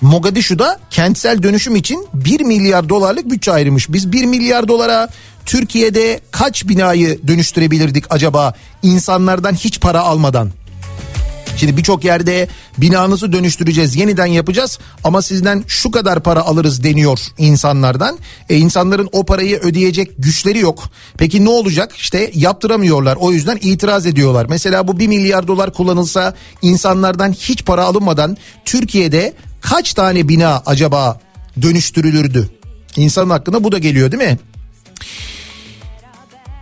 Mogadishu'da kentsel dönüşüm için 1 milyar dolarlık bütçe ayrılmış. Biz 1 milyar dolara Türkiye'de kaç binayı dönüştürebilirdik acaba insanlardan hiç para almadan? Şimdi birçok yerde binanızı dönüştüreceğiz, yeniden yapacağız ama sizden şu kadar para alırız deniyor insanlardan. E insanların o parayı ödeyecek güçleri yok. Peki ne olacak? İşte yaptıramıyorlar. O yüzden itiraz ediyorlar. Mesela bu 1 milyar dolar kullanılsa insanlardan hiç para alınmadan Türkiye'de kaç tane bina acaba dönüştürülürdü? İnsanın hakkında bu da geliyor değil mi?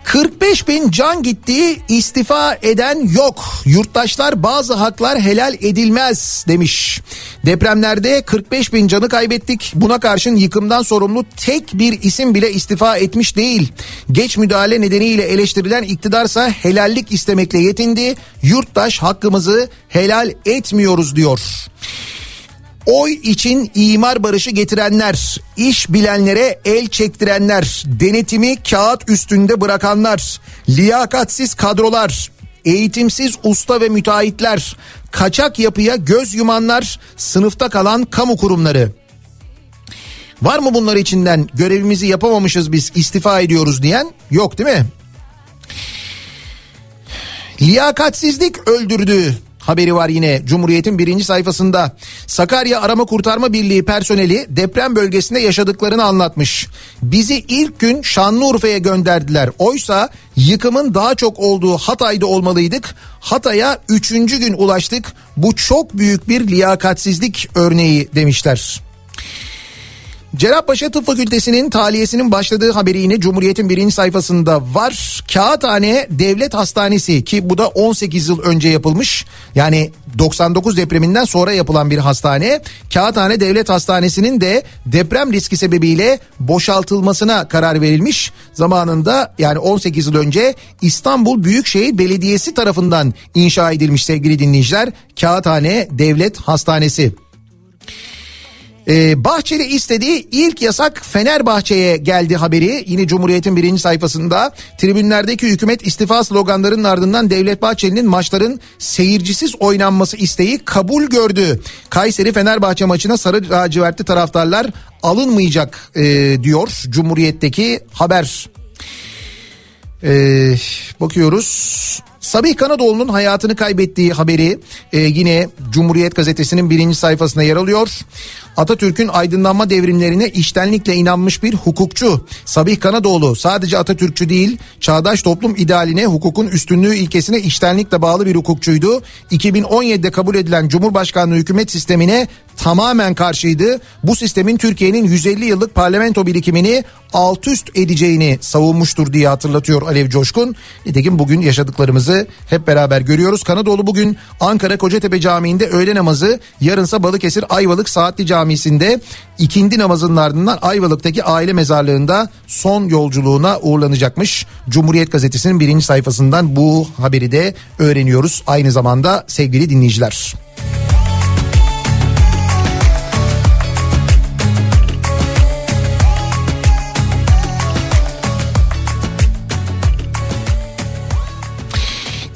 45 bin can gitti istifa eden yok. Yurttaşlar bazı haklar helal edilmez demiş. Depremlerde 45 bin canı kaybettik. Buna karşın yıkımdan sorumlu tek bir isim bile istifa etmiş değil. Geç müdahale nedeniyle eleştirilen iktidarsa helallik istemekle yetindi. Yurttaş hakkımızı helal etmiyoruz diyor. Oy için imar barışı getirenler, iş bilenlere el çektirenler, denetimi kağıt üstünde bırakanlar, liyakatsiz kadrolar, eğitimsiz usta ve müteahhitler, kaçak yapıya göz yumanlar, sınıfta kalan kamu kurumları. Var mı bunlar içinden görevimizi yapamamışız biz istifa ediyoruz diyen? Yok değil mi? Liyakatsizlik öldürdü haberi var yine Cumhuriyet'in birinci sayfasında. Sakarya Arama Kurtarma Birliği personeli deprem bölgesinde yaşadıklarını anlatmış. Bizi ilk gün Şanlıurfa'ya gönderdiler. Oysa yıkımın daha çok olduğu Hatay'da olmalıydık. Hatay'a üçüncü gün ulaştık. Bu çok büyük bir liyakatsizlik örneği demişler. Cerrahpaşa Tıp Fakültesi'nin taliyesinin başladığı haberi yine Cumhuriyet'in birinci sayfasında var. Kağıthane Devlet Hastanesi ki bu da 18 yıl önce yapılmış. Yani 99 depreminden sonra yapılan bir hastane. Kağıthane Devlet Hastanesi'nin de deprem riski sebebiyle boşaltılmasına karar verilmiş. Zamanında yani 18 yıl önce İstanbul Büyükşehir Belediyesi tarafından inşa edilmiş sevgili dinleyiciler. Kağıthane Devlet Hastanesi. Ee, Bahçeli istediği ilk yasak Fenerbahçe'ye geldi haberi. Yine Cumhuriyet'in birinci sayfasında tribünlerdeki hükümet istifa sloganlarının ardından Devlet Bahçeli'nin maçların seyircisiz oynanması isteği kabul gördü. Kayseri Fenerbahçe maçına sarı lacivertli taraftarlar alınmayacak e, diyor Cumhuriyet'teki haber. Ee, bakıyoruz. Sabih Kanadoğlu'nun hayatını kaybettiği haberi e, yine Cumhuriyet Gazetesi'nin birinci sayfasında yer alıyor. Atatürk'ün aydınlanma devrimlerine içtenlikle inanmış bir hukukçu. Sabih Kanadoğlu sadece Atatürkçü değil, çağdaş toplum idealine, hukukun üstünlüğü ilkesine içtenlikle bağlı bir hukukçuydu. 2017'de kabul edilen Cumhurbaşkanlığı hükümet sistemine tamamen karşıydı. Bu sistemin Türkiye'nin 150 yıllık parlamento birikimini alt üst edeceğini savunmuştur diye hatırlatıyor Alev Coşkun. Nitekim bugün yaşadıklarımızı hep beraber görüyoruz. Kanadoğlu bugün Ankara Kocatepe Camii'nde öğle namazı, yarınsa Balıkesir Ayvalık Saatli Camii'sinde ikindi namazının ardından Ayvalık'taki aile mezarlığında son yolculuğuna uğurlanacakmış. Cumhuriyet Gazetesi'nin birinci sayfasından bu haberi de öğreniyoruz. Aynı zamanda sevgili dinleyiciler.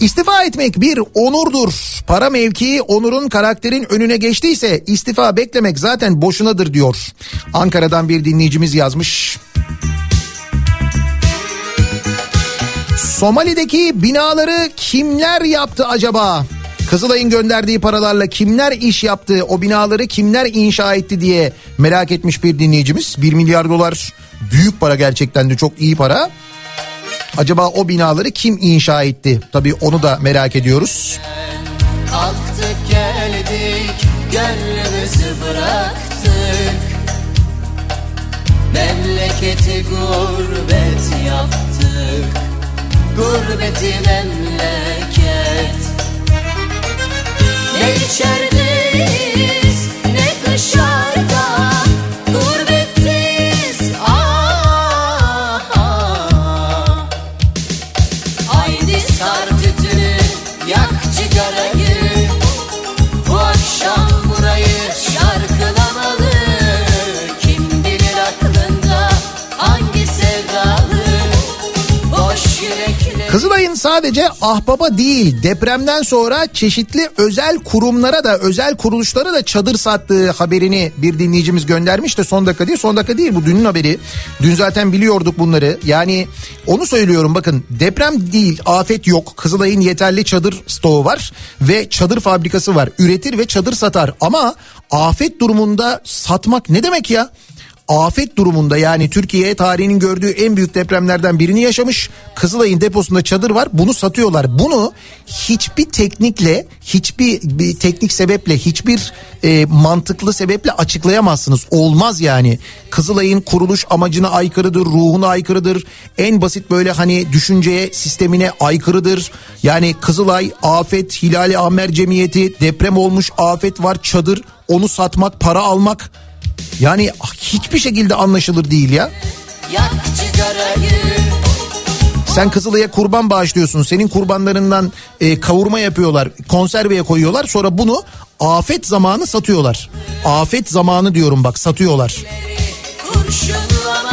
İstifa etmek bir onurdur. Para mevkii onurun karakterin önüne geçtiyse istifa beklemek zaten boşunadır diyor. Ankara'dan bir dinleyicimiz yazmış. Somali'deki binaları kimler yaptı acaba? Kızılay'ın gönderdiği paralarla kimler iş yaptı, o binaları kimler inşa etti diye merak etmiş bir dinleyicimiz. 1 milyar dolar büyük para gerçekten de çok iyi para. Acaba o binaları kim inşa etti? Tabii onu da merak ediyoruz. Kalktık geldik gönlümüzü bıraktık Memleketi gurbet yaptık Gurbeti memleket Ne içerideyiz ne dışarıda sadece ahbaba değil depremden sonra çeşitli özel kurumlara da özel kuruluşlara da çadır sattığı haberini bir dinleyicimiz göndermiş de son dakika değil. Son dakika değil bu dünün haberi. Dün zaten biliyorduk bunları. Yani onu söylüyorum bakın deprem değil afet yok. Kızılay'ın yeterli çadır stoğu var ve çadır fabrikası var. Üretir ve çadır satar. Ama afet durumunda satmak ne demek ya? Afet durumunda yani Türkiye tarihinin gördüğü en büyük depremlerden birini yaşamış. Kızılay'ın deposunda çadır var bunu satıyorlar. Bunu hiçbir teknikle hiçbir bir teknik sebeple hiçbir e, mantıklı sebeple açıklayamazsınız. Olmaz yani. Kızılay'ın kuruluş amacına aykırıdır, ruhuna aykırıdır. En basit böyle hani düşünceye, sistemine aykırıdır. Yani Kızılay, afet, Hilali Amer Cemiyeti, deprem olmuş, afet var, çadır. Onu satmak, para almak yani hiçbir şekilde anlaşılır değil ya. Sen Kızılay'a kurban bağışlıyorsun. Senin kurbanlarından e, kavurma yapıyorlar. Konserveye koyuyorlar. Sonra bunu afet zamanı satıyorlar. Afet zamanı diyorum bak satıyorlar. kurşunlamalı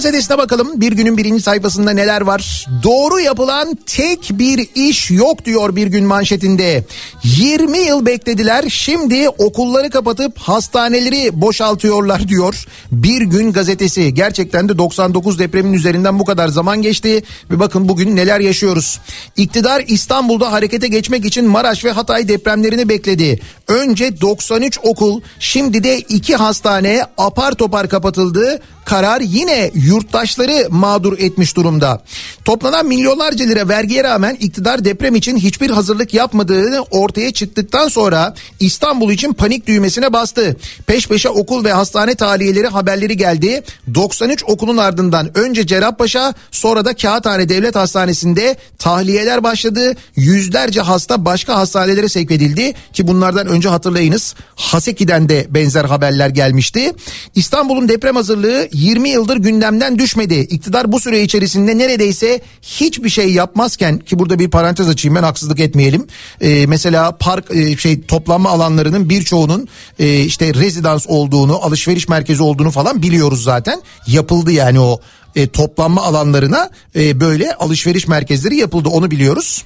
gazetesine bakalım. Bir günün birinci sayfasında neler var? Doğru yapılan tek bir iş yok diyor bir gün manşetinde. 20 yıl beklediler şimdi okulları kapatıp hastaneleri boşaltıyorlar diyor. Bir gün gazetesi gerçekten de 99 depremin üzerinden bu kadar zaman geçti. Ve bakın bugün neler yaşıyoruz. İktidar İstanbul'da harekete geçmek için Maraş ve Hatay depremlerini bekledi. Önce 93 okul şimdi de iki hastane apar topar kapatıldı. Karar yine yurttaşları mağdur etmiş durumda. Toplanan milyonlarca lira vergiye rağmen iktidar deprem için hiçbir hazırlık yapmadığını ortaya çıktıktan sonra İstanbul için panik düğmesine bastı. Peş peşe okul ve hastane tahliyeleri haberleri geldi. 93 okulun ardından önce Cerrahpaşa sonra da Kağıthane Devlet Hastanesi'nde tahliyeler başladı. Yüzlerce hasta başka hastanelere sevk edildi ki bunlardan önce hatırlayınız Haseki'den de benzer haberler gelmişti. İstanbul'un deprem hazırlığı 20 yıldır gündemden düşmedi. İktidar bu süre içerisinde neredeyse hiçbir şey yapmazken ki burada bir parantez açayım ben haksızlık etmeyelim. Ee, mesela park e, şey toplanma alanlarının birçoğunun e, işte rezidans olduğunu, alışveriş merkezi olduğunu falan biliyoruz zaten. Yapıldı yani o e, toplanma alanlarına e, böyle alışveriş merkezleri yapıldı onu biliyoruz.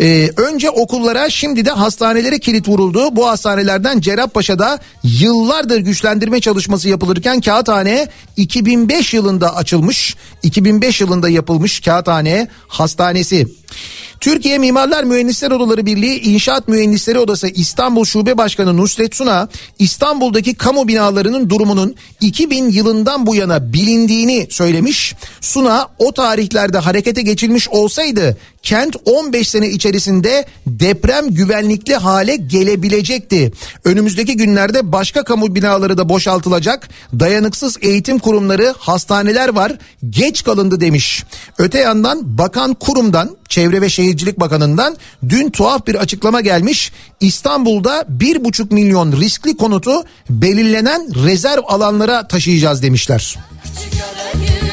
E, önce okullara şimdi de hastanelere kilit vuruldu. Bu hastanelerden Cerrahpaşa'da yıllardır güçlendirme çalışması yapılırken Kağıthane 2005 yılında açılmış. 2005 yılında yapılmış Kağıthane Hastanesi. Türkiye Mimarlar Mühendisler Odaları Birliği İnşaat Mühendisleri Odası İstanbul Şube Başkanı Nusret Suna İstanbul'daki kamu binalarının durumunun 2000 yılından bu yana bilindiğini söylemiş. Suna o tarihlerde harekete geçilmiş olsaydı kent 15 sene içerisinde deprem güvenlikli hale gelebilecekti. Önümüzdeki günlerde başka kamu binaları da boşaltılacak. Dayanıksız eğitim kurumları, hastaneler var. Geç kalındı demiş. Öte yandan bakan kurumdan Çevre ve Şehircilik Bakanı'ndan dün tuhaf bir açıklama gelmiş. İstanbul'da bir buçuk milyon riskli konutu belirlenen rezerv alanlara taşıyacağız demişler. Akşam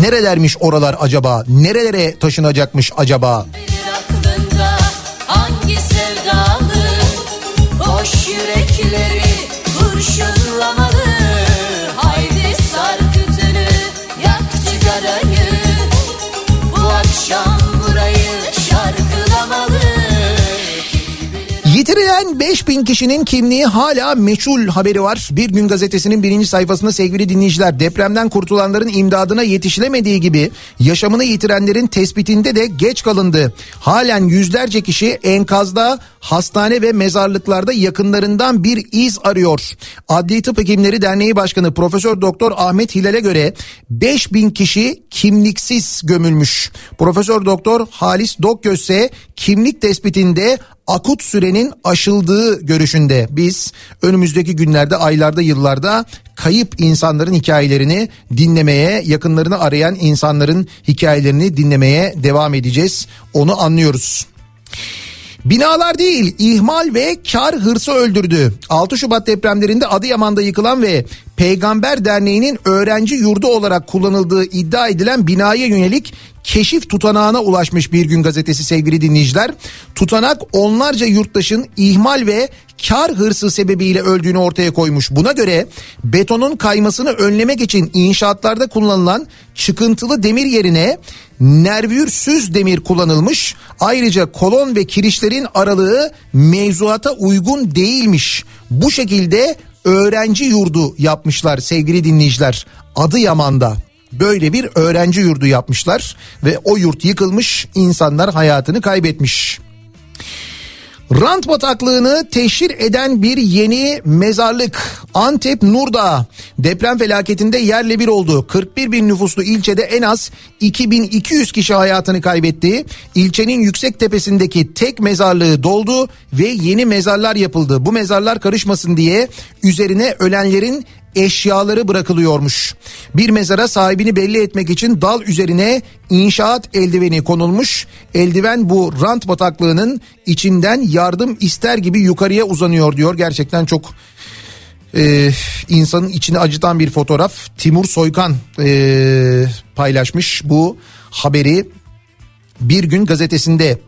Nerelermiş oralar acaba? Nerelere taşınacakmış acaba? hangi sevdalı Boş yürekleri kurşunlamalı Yitirilen 5000 kişinin kimliği hala meçhul haberi var. Bir gün gazetesinin birinci sayfasında sevgili dinleyiciler depremden kurtulanların imdadına yetişilemediği gibi yaşamını yitirenlerin tespitinde de geç kalındı. Halen yüzlerce kişi enkazda, hastane ve mezarlıklarda yakınlarından bir iz arıyor. Adli Tıp Hekimleri Derneği Başkanı Profesör Doktor Ahmet Hilal'e göre 5000 kişi kimliksiz gömülmüş. Profesör Doktor Halis Dokgöz ise kimlik tespitinde akut sürenin aşıldığı görüşünde. Biz önümüzdeki günlerde, aylarda, yıllarda kayıp insanların hikayelerini dinlemeye, yakınlarını arayan insanların hikayelerini dinlemeye devam edeceğiz. Onu anlıyoruz. Binalar değil ihmal ve kar hırsı öldürdü. 6 Şubat depremlerinde Adıyaman'da yıkılan ve Peygamber Derneği'nin öğrenci yurdu olarak kullanıldığı iddia edilen binaya yönelik keşif tutanağına ulaşmış bir gün gazetesi sevgili dinleyiciler. Tutanak onlarca yurttaşın ihmal ve kar hırsı sebebiyle öldüğünü ortaya koymuş. Buna göre betonun kaymasını önlemek için inşaatlarda kullanılan çıkıntılı demir yerine nervürsüz demir kullanılmış. Ayrıca kolon ve kirişlerin aralığı mevzuata uygun değilmiş. Bu şekilde öğrenci yurdu yapmışlar sevgili dinleyiciler. Adıyaman'da böyle bir öğrenci yurdu yapmışlar ve o yurt yıkılmış insanlar hayatını kaybetmiş. Rant bataklığını teşhir eden bir yeni mezarlık Antep Nurdağ deprem felaketinde yerle bir oldu. 41 bin nüfuslu ilçede en az 2200 kişi hayatını kaybetti. İlçenin yüksek tepesindeki tek mezarlığı doldu ve yeni mezarlar yapıldı. Bu mezarlar karışmasın diye üzerine ölenlerin eşyaları bırakılıyormuş. Bir mezara sahibini belli etmek için dal üzerine inşaat eldiveni konulmuş. Eldiven bu rant bataklığının içinden yardım ister gibi yukarıya uzanıyor diyor. Gerçekten çok e, insanın içini acıtan bir fotoğraf. Timur Soykan e, paylaşmış bu haberi bir gün gazetesinde.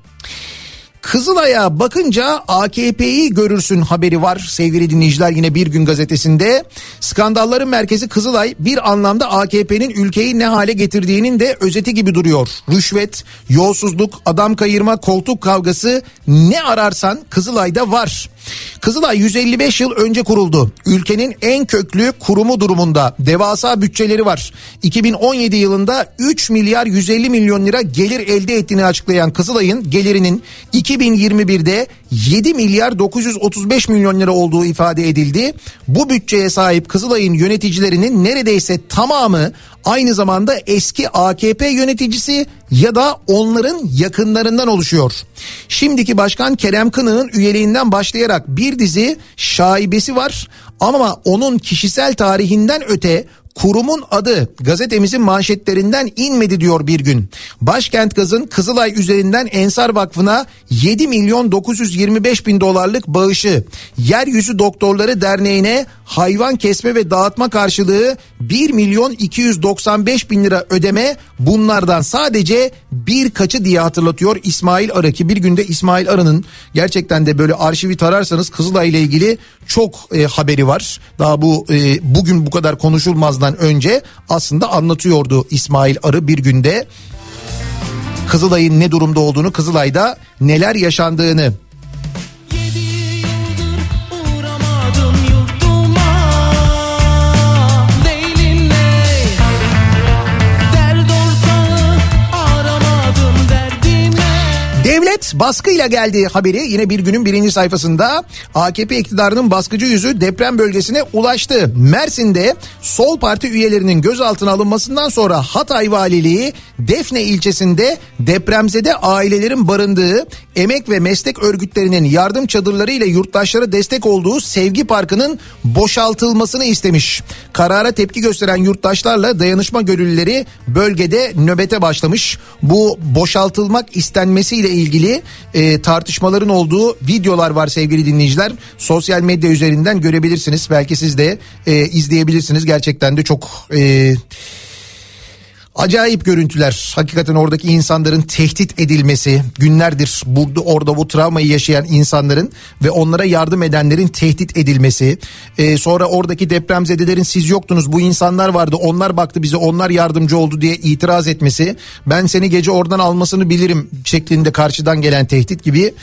Kızılay'a bakınca AKP'yi görürsün haberi var sevgili dinleyiciler yine Bir Gün Gazetesi'nde. Skandalların merkezi Kızılay bir anlamda AKP'nin ülkeyi ne hale getirdiğinin de özeti gibi duruyor. Rüşvet, yolsuzluk, adam kayırma, koltuk kavgası ne ararsan Kızılay'da var. Kızılay 155 yıl önce kuruldu. Ülkenin en köklü kurumu durumunda. Devasa bütçeleri var. 2017 yılında 3 milyar 150 milyon lira gelir elde ettiğini açıklayan Kızılay'ın gelirinin 2021'de 7 milyar 935 milyon lira olduğu ifade edildi. Bu bütçeye sahip Kızılay'ın yöneticilerinin neredeyse tamamı aynı zamanda eski AKP yöneticisi ya da onların yakınlarından oluşuyor. Şimdiki başkan Kerem Kınık'ın üyeliğinden başlayarak bir dizi şaibesi var ama onun kişisel tarihinden öte Kurumun adı gazetemizin manşetlerinden inmedi diyor bir gün. Başkent Gaz'ın Kızılay üzerinden Ensar Vakfı'na 7 milyon 925 bin dolarlık bağışı, Yeryüzü Doktorları Derneği'ne hayvan kesme ve dağıtma karşılığı 1 milyon 295 bin lira ödeme bunlardan sadece birkaçı diye hatırlatıyor İsmail Arı ki bir günde İsmail Arı'nın gerçekten de böyle arşivi tararsanız Kızılay ile ilgili çok e, haberi var. Daha bu e, bugün bu kadar konuşulmazdan önce aslında anlatıyordu İsmail Arı bir günde Kızılay'ın ne durumda olduğunu, Kızılay'da neler yaşandığını. Devlet baskıyla geldi haberi yine bir günün birinci sayfasında AKP iktidarının baskıcı yüzü deprem bölgesine ulaştı. Mersin'de sol parti üyelerinin gözaltına alınmasından sonra Hatay Valiliği Defne ilçesinde depremzede ailelerin barındığı emek ve meslek örgütlerinin yardım çadırları ile yurttaşlara destek olduğu Sevgi Parkı'nın boşaltılmasını istemiş. Karara tepki gösteren yurttaşlarla dayanışma gönüllüleri bölgede nöbete başlamış. Bu boşaltılmak istenmesiyle ilgili e, tartışmaların olduğu videolar var sevgili dinleyiciler. Sosyal medya üzerinden görebilirsiniz. Belki siz de e, izleyebilirsiniz. Gerçekten de çok... E, Acayip görüntüler. Hakikaten oradaki insanların tehdit edilmesi, günlerdir burada orada bu travmayı yaşayan insanların ve onlara yardım edenlerin tehdit edilmesi. Ee, sonra oradaki depremzedelerin siz yoktunuz bu insanlar vardı onlar baktı bize onlar yardımcı oldu diye itiraz etmesi. Ben seni gece oradan almasını bilirim şeklinde karşıdan gelen tehdit gibi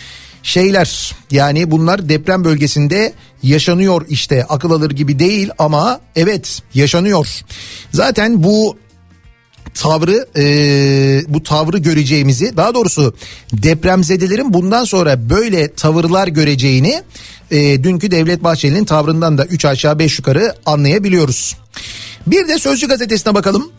şeyler. Yani bunlar deprem bölgesinde yaşanıyor işte akıl alır gibi değil ama evet yaşanıyor. Zaten bu tavrı e, bu tavrı göreceğimizi daha doğrusu depremzedelerin bundan sonra böyle tavırlar göreceğini e, dünkü Devlet Bahçeli'nin tavrından da 3 aşağı 5 yukarı anlayabiliyoruz. Bir de Sözcü gazetesine bakalım.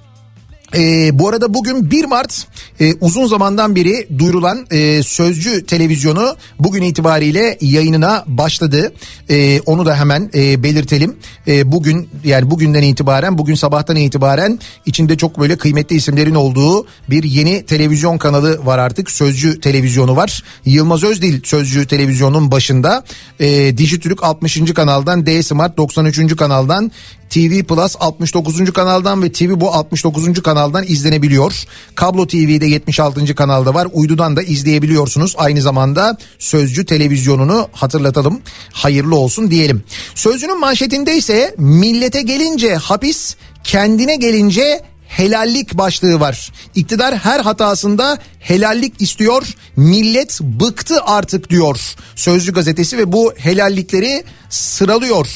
Ee, bu arada bugün 1 Mart e, uzun zamandan beri duyurulan e, Sözcü televizyonu bugün itibariyle yayınına başladı. E, onu da hemen e, belirtelim. E, bugün yani bugünden itibaren bugün sabahtan itibaren içinde çok böyle kıymetli isimlerin olduğu bir yeni televizyon kanalı var artık. Sözcü televizyonu var. Yılmaz Özdil Sözcü televizyonun başında. E, Dijitürk 60. kanaldan D Smart 93. kanaldan TV Plus 69. kanaldan ve TV bu 69. kanaldan izlenebiliyor. Kablo TV'de 76. kanalda var. Uydudan da izleyebiliyorsunuz. Aynı zamanda Sözcü televizyonunu hatırlatalım. Hayırlı olsun diyelim. Sözcünün manşetinde ise millete gelince hapis, kendine gelince helallik başlığı var. İktidar her hatasında helallik istiyor. Millet bıktı artık diyor. Sözcü gazetesi ve bu helallikleri sıralıyor.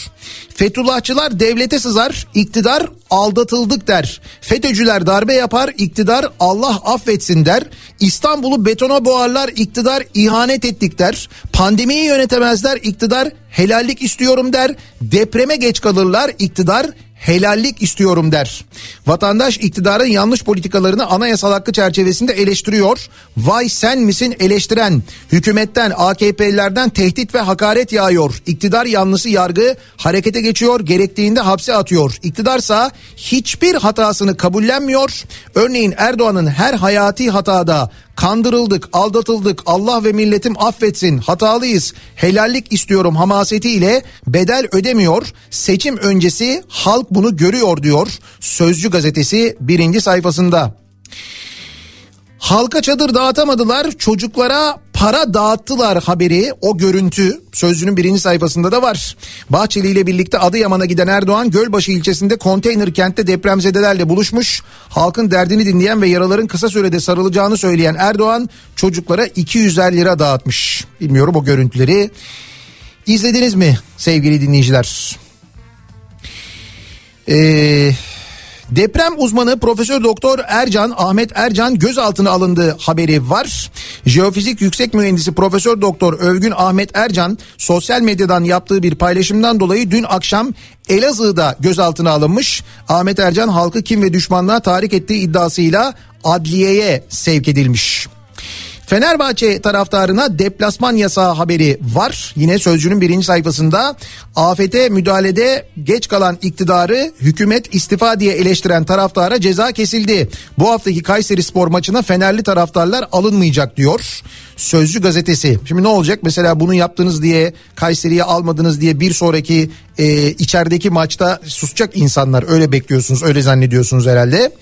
Fethullahçılar devlete sızar, iktidar aldatıldık der. FETÖ'cüler darbe yapar, iktidar Allah affetsin der. İstanbul'u betona boğarlar, iktidar ihanet ettik der. Pandemiyi yönetemezler, iktidar helallik istiyorum der. Depreme geç kalırlar, iktidar helallik istiyorum der. Vatandaş iktidarın yanlış politikalarını anayasal hakkı çerçevesinde eleştiriyor. Vay sen misin eleştiren? Hükümetten, AKP'lilerden tehdit ve hakaret yağıyor. İktidar yanlısı yargı harekete geçiyor, gerektiğinde hapse atıyor. İktidarsa hiçbir hatasını kabullenmiyor. Örneğin Erdoğan'ın her hayati hatada kandırıldık, aldatıldık, Allah ve milletim affetsin, hatalıyız, helallik istiyorum hamasetiyle bedel ödemiyor. Seçim öncesi halk bunu görüyor diyor Sözcü gazetesi birinci sayfasında. Halka çadır dağıtamadılar çocuklara para dağıttılar haberi o görüntü sözcünün birinci sayfasında da var. Bahçeli ile birlikte Adıyaman'a giden Erdoğan Gölbaşı ilçesinde konteyner kentte depremzedelerle buluşmuş. Halkın derdini dinleyen ve yaraların kısa sürede sarılacağını söyleyen Erdoğan çocuklara 250 lira dağıtmış. Bilmiyorum o görüntüleri izlediniz mi sevgili dinleyiciler? Eee... Deprem uzmanı Profesör Doktor Ercan Ahmet Ercan gözaltına alındığı haberi var. Jeofizik Yüksek Mühendisi Profesör Doktor Övgün Ahmet Ercan sosyal medyadan yaptığı bir paylaşımdan dolayı dün akşam Elazığ'da gözaltına alınmış. Ahmet Ercan halkı kim ve düşmanlığa tahrik ettiği iddiasıyla adliyeye sevk edilmiş. Fenerbahçe taraftarına deplasman yasağı haberi var. Yine Sözcü'nün birinci sayfasında afete müdahalede geç kalan iktidarı hükümet istifa diye eleştiren taraftara ceza kesildi. Bu haftaki Kayseri spor maçına Fenerli taraftarlar alınmayacak diyor. Sözcü gazetesi. Şimdi ne olacak mesela bunu yaptınız diye Kayseri'ye almadınız diye bir sonraki e, içerideki maçta susacak insanlar öyle bekliyorsunuz öyle zannediyorsunuz herhalde.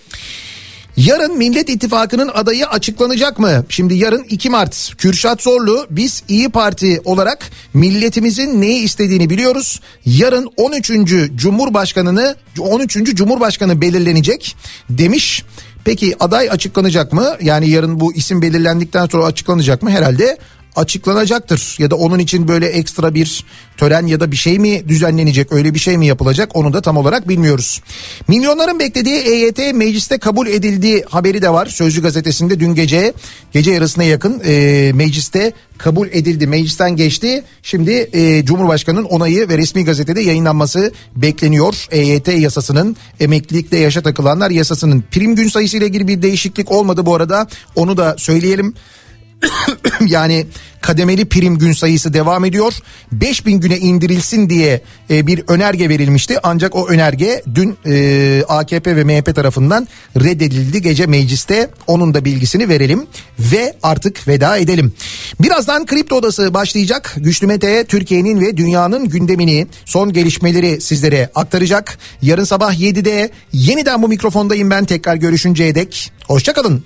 Yarın Millet İttifakı'nın adayı açıklanacak mı? Şimdi yarın 2 Mart Kürşat Zorlu biz İyi Parti olarak milletimizin neyi istediğini biliyoruz. Yarın 13. Cumhurbaşkanını 13. Cumhurbaşkanı belirlenecek demiş. Peki aday açıklanacak mı? Yani yarın bu isim belirlendikten sonra açıklanacak mı? Herhalde açıklanacaktır. Ya da onun için böyle ekstra bir tören ya da bir şey mi düzenlenecek öyle bir şey mi yapılacak onu da tam olarak bilmiyoruz. Milyonların beklediği EYT mecliste kabul edildiği haberi de var. Sözcü gazetesinde dün gece gece yarısına yakın e, mecliste kabul edildi. Meclisten geçti. Şimdi e, Cumhurbaşkanı'nın onayı ve resmi gazetede yayınlanması bekleniyor. EYT yasasının emeklilikte yaşa takılanlar yasasının prim gün sayısı ile ilgili bir değişiklik olmadı bu arada. Onu da söyleyelim. yani kademeli prim gün sayısı devam ediyor. 5000 güne indirilsin diye e, bir önerge verilmişti. Ancak o önerge dün e, AKP ve MHP tarafından reddedildi gece mecliste. Onun da bilgisini verelim ve artık veda edelim. Birazdan Kripto Odası başlayacak. Güçlü Mete Türkiye'nin ve dünyanın gündemini, son gelişmeleri sizlere aktaracak. Yarın sabah 7'de yeniden bu mikrofondayım ben tekrar görüşünceye dek. Hoşçakalın.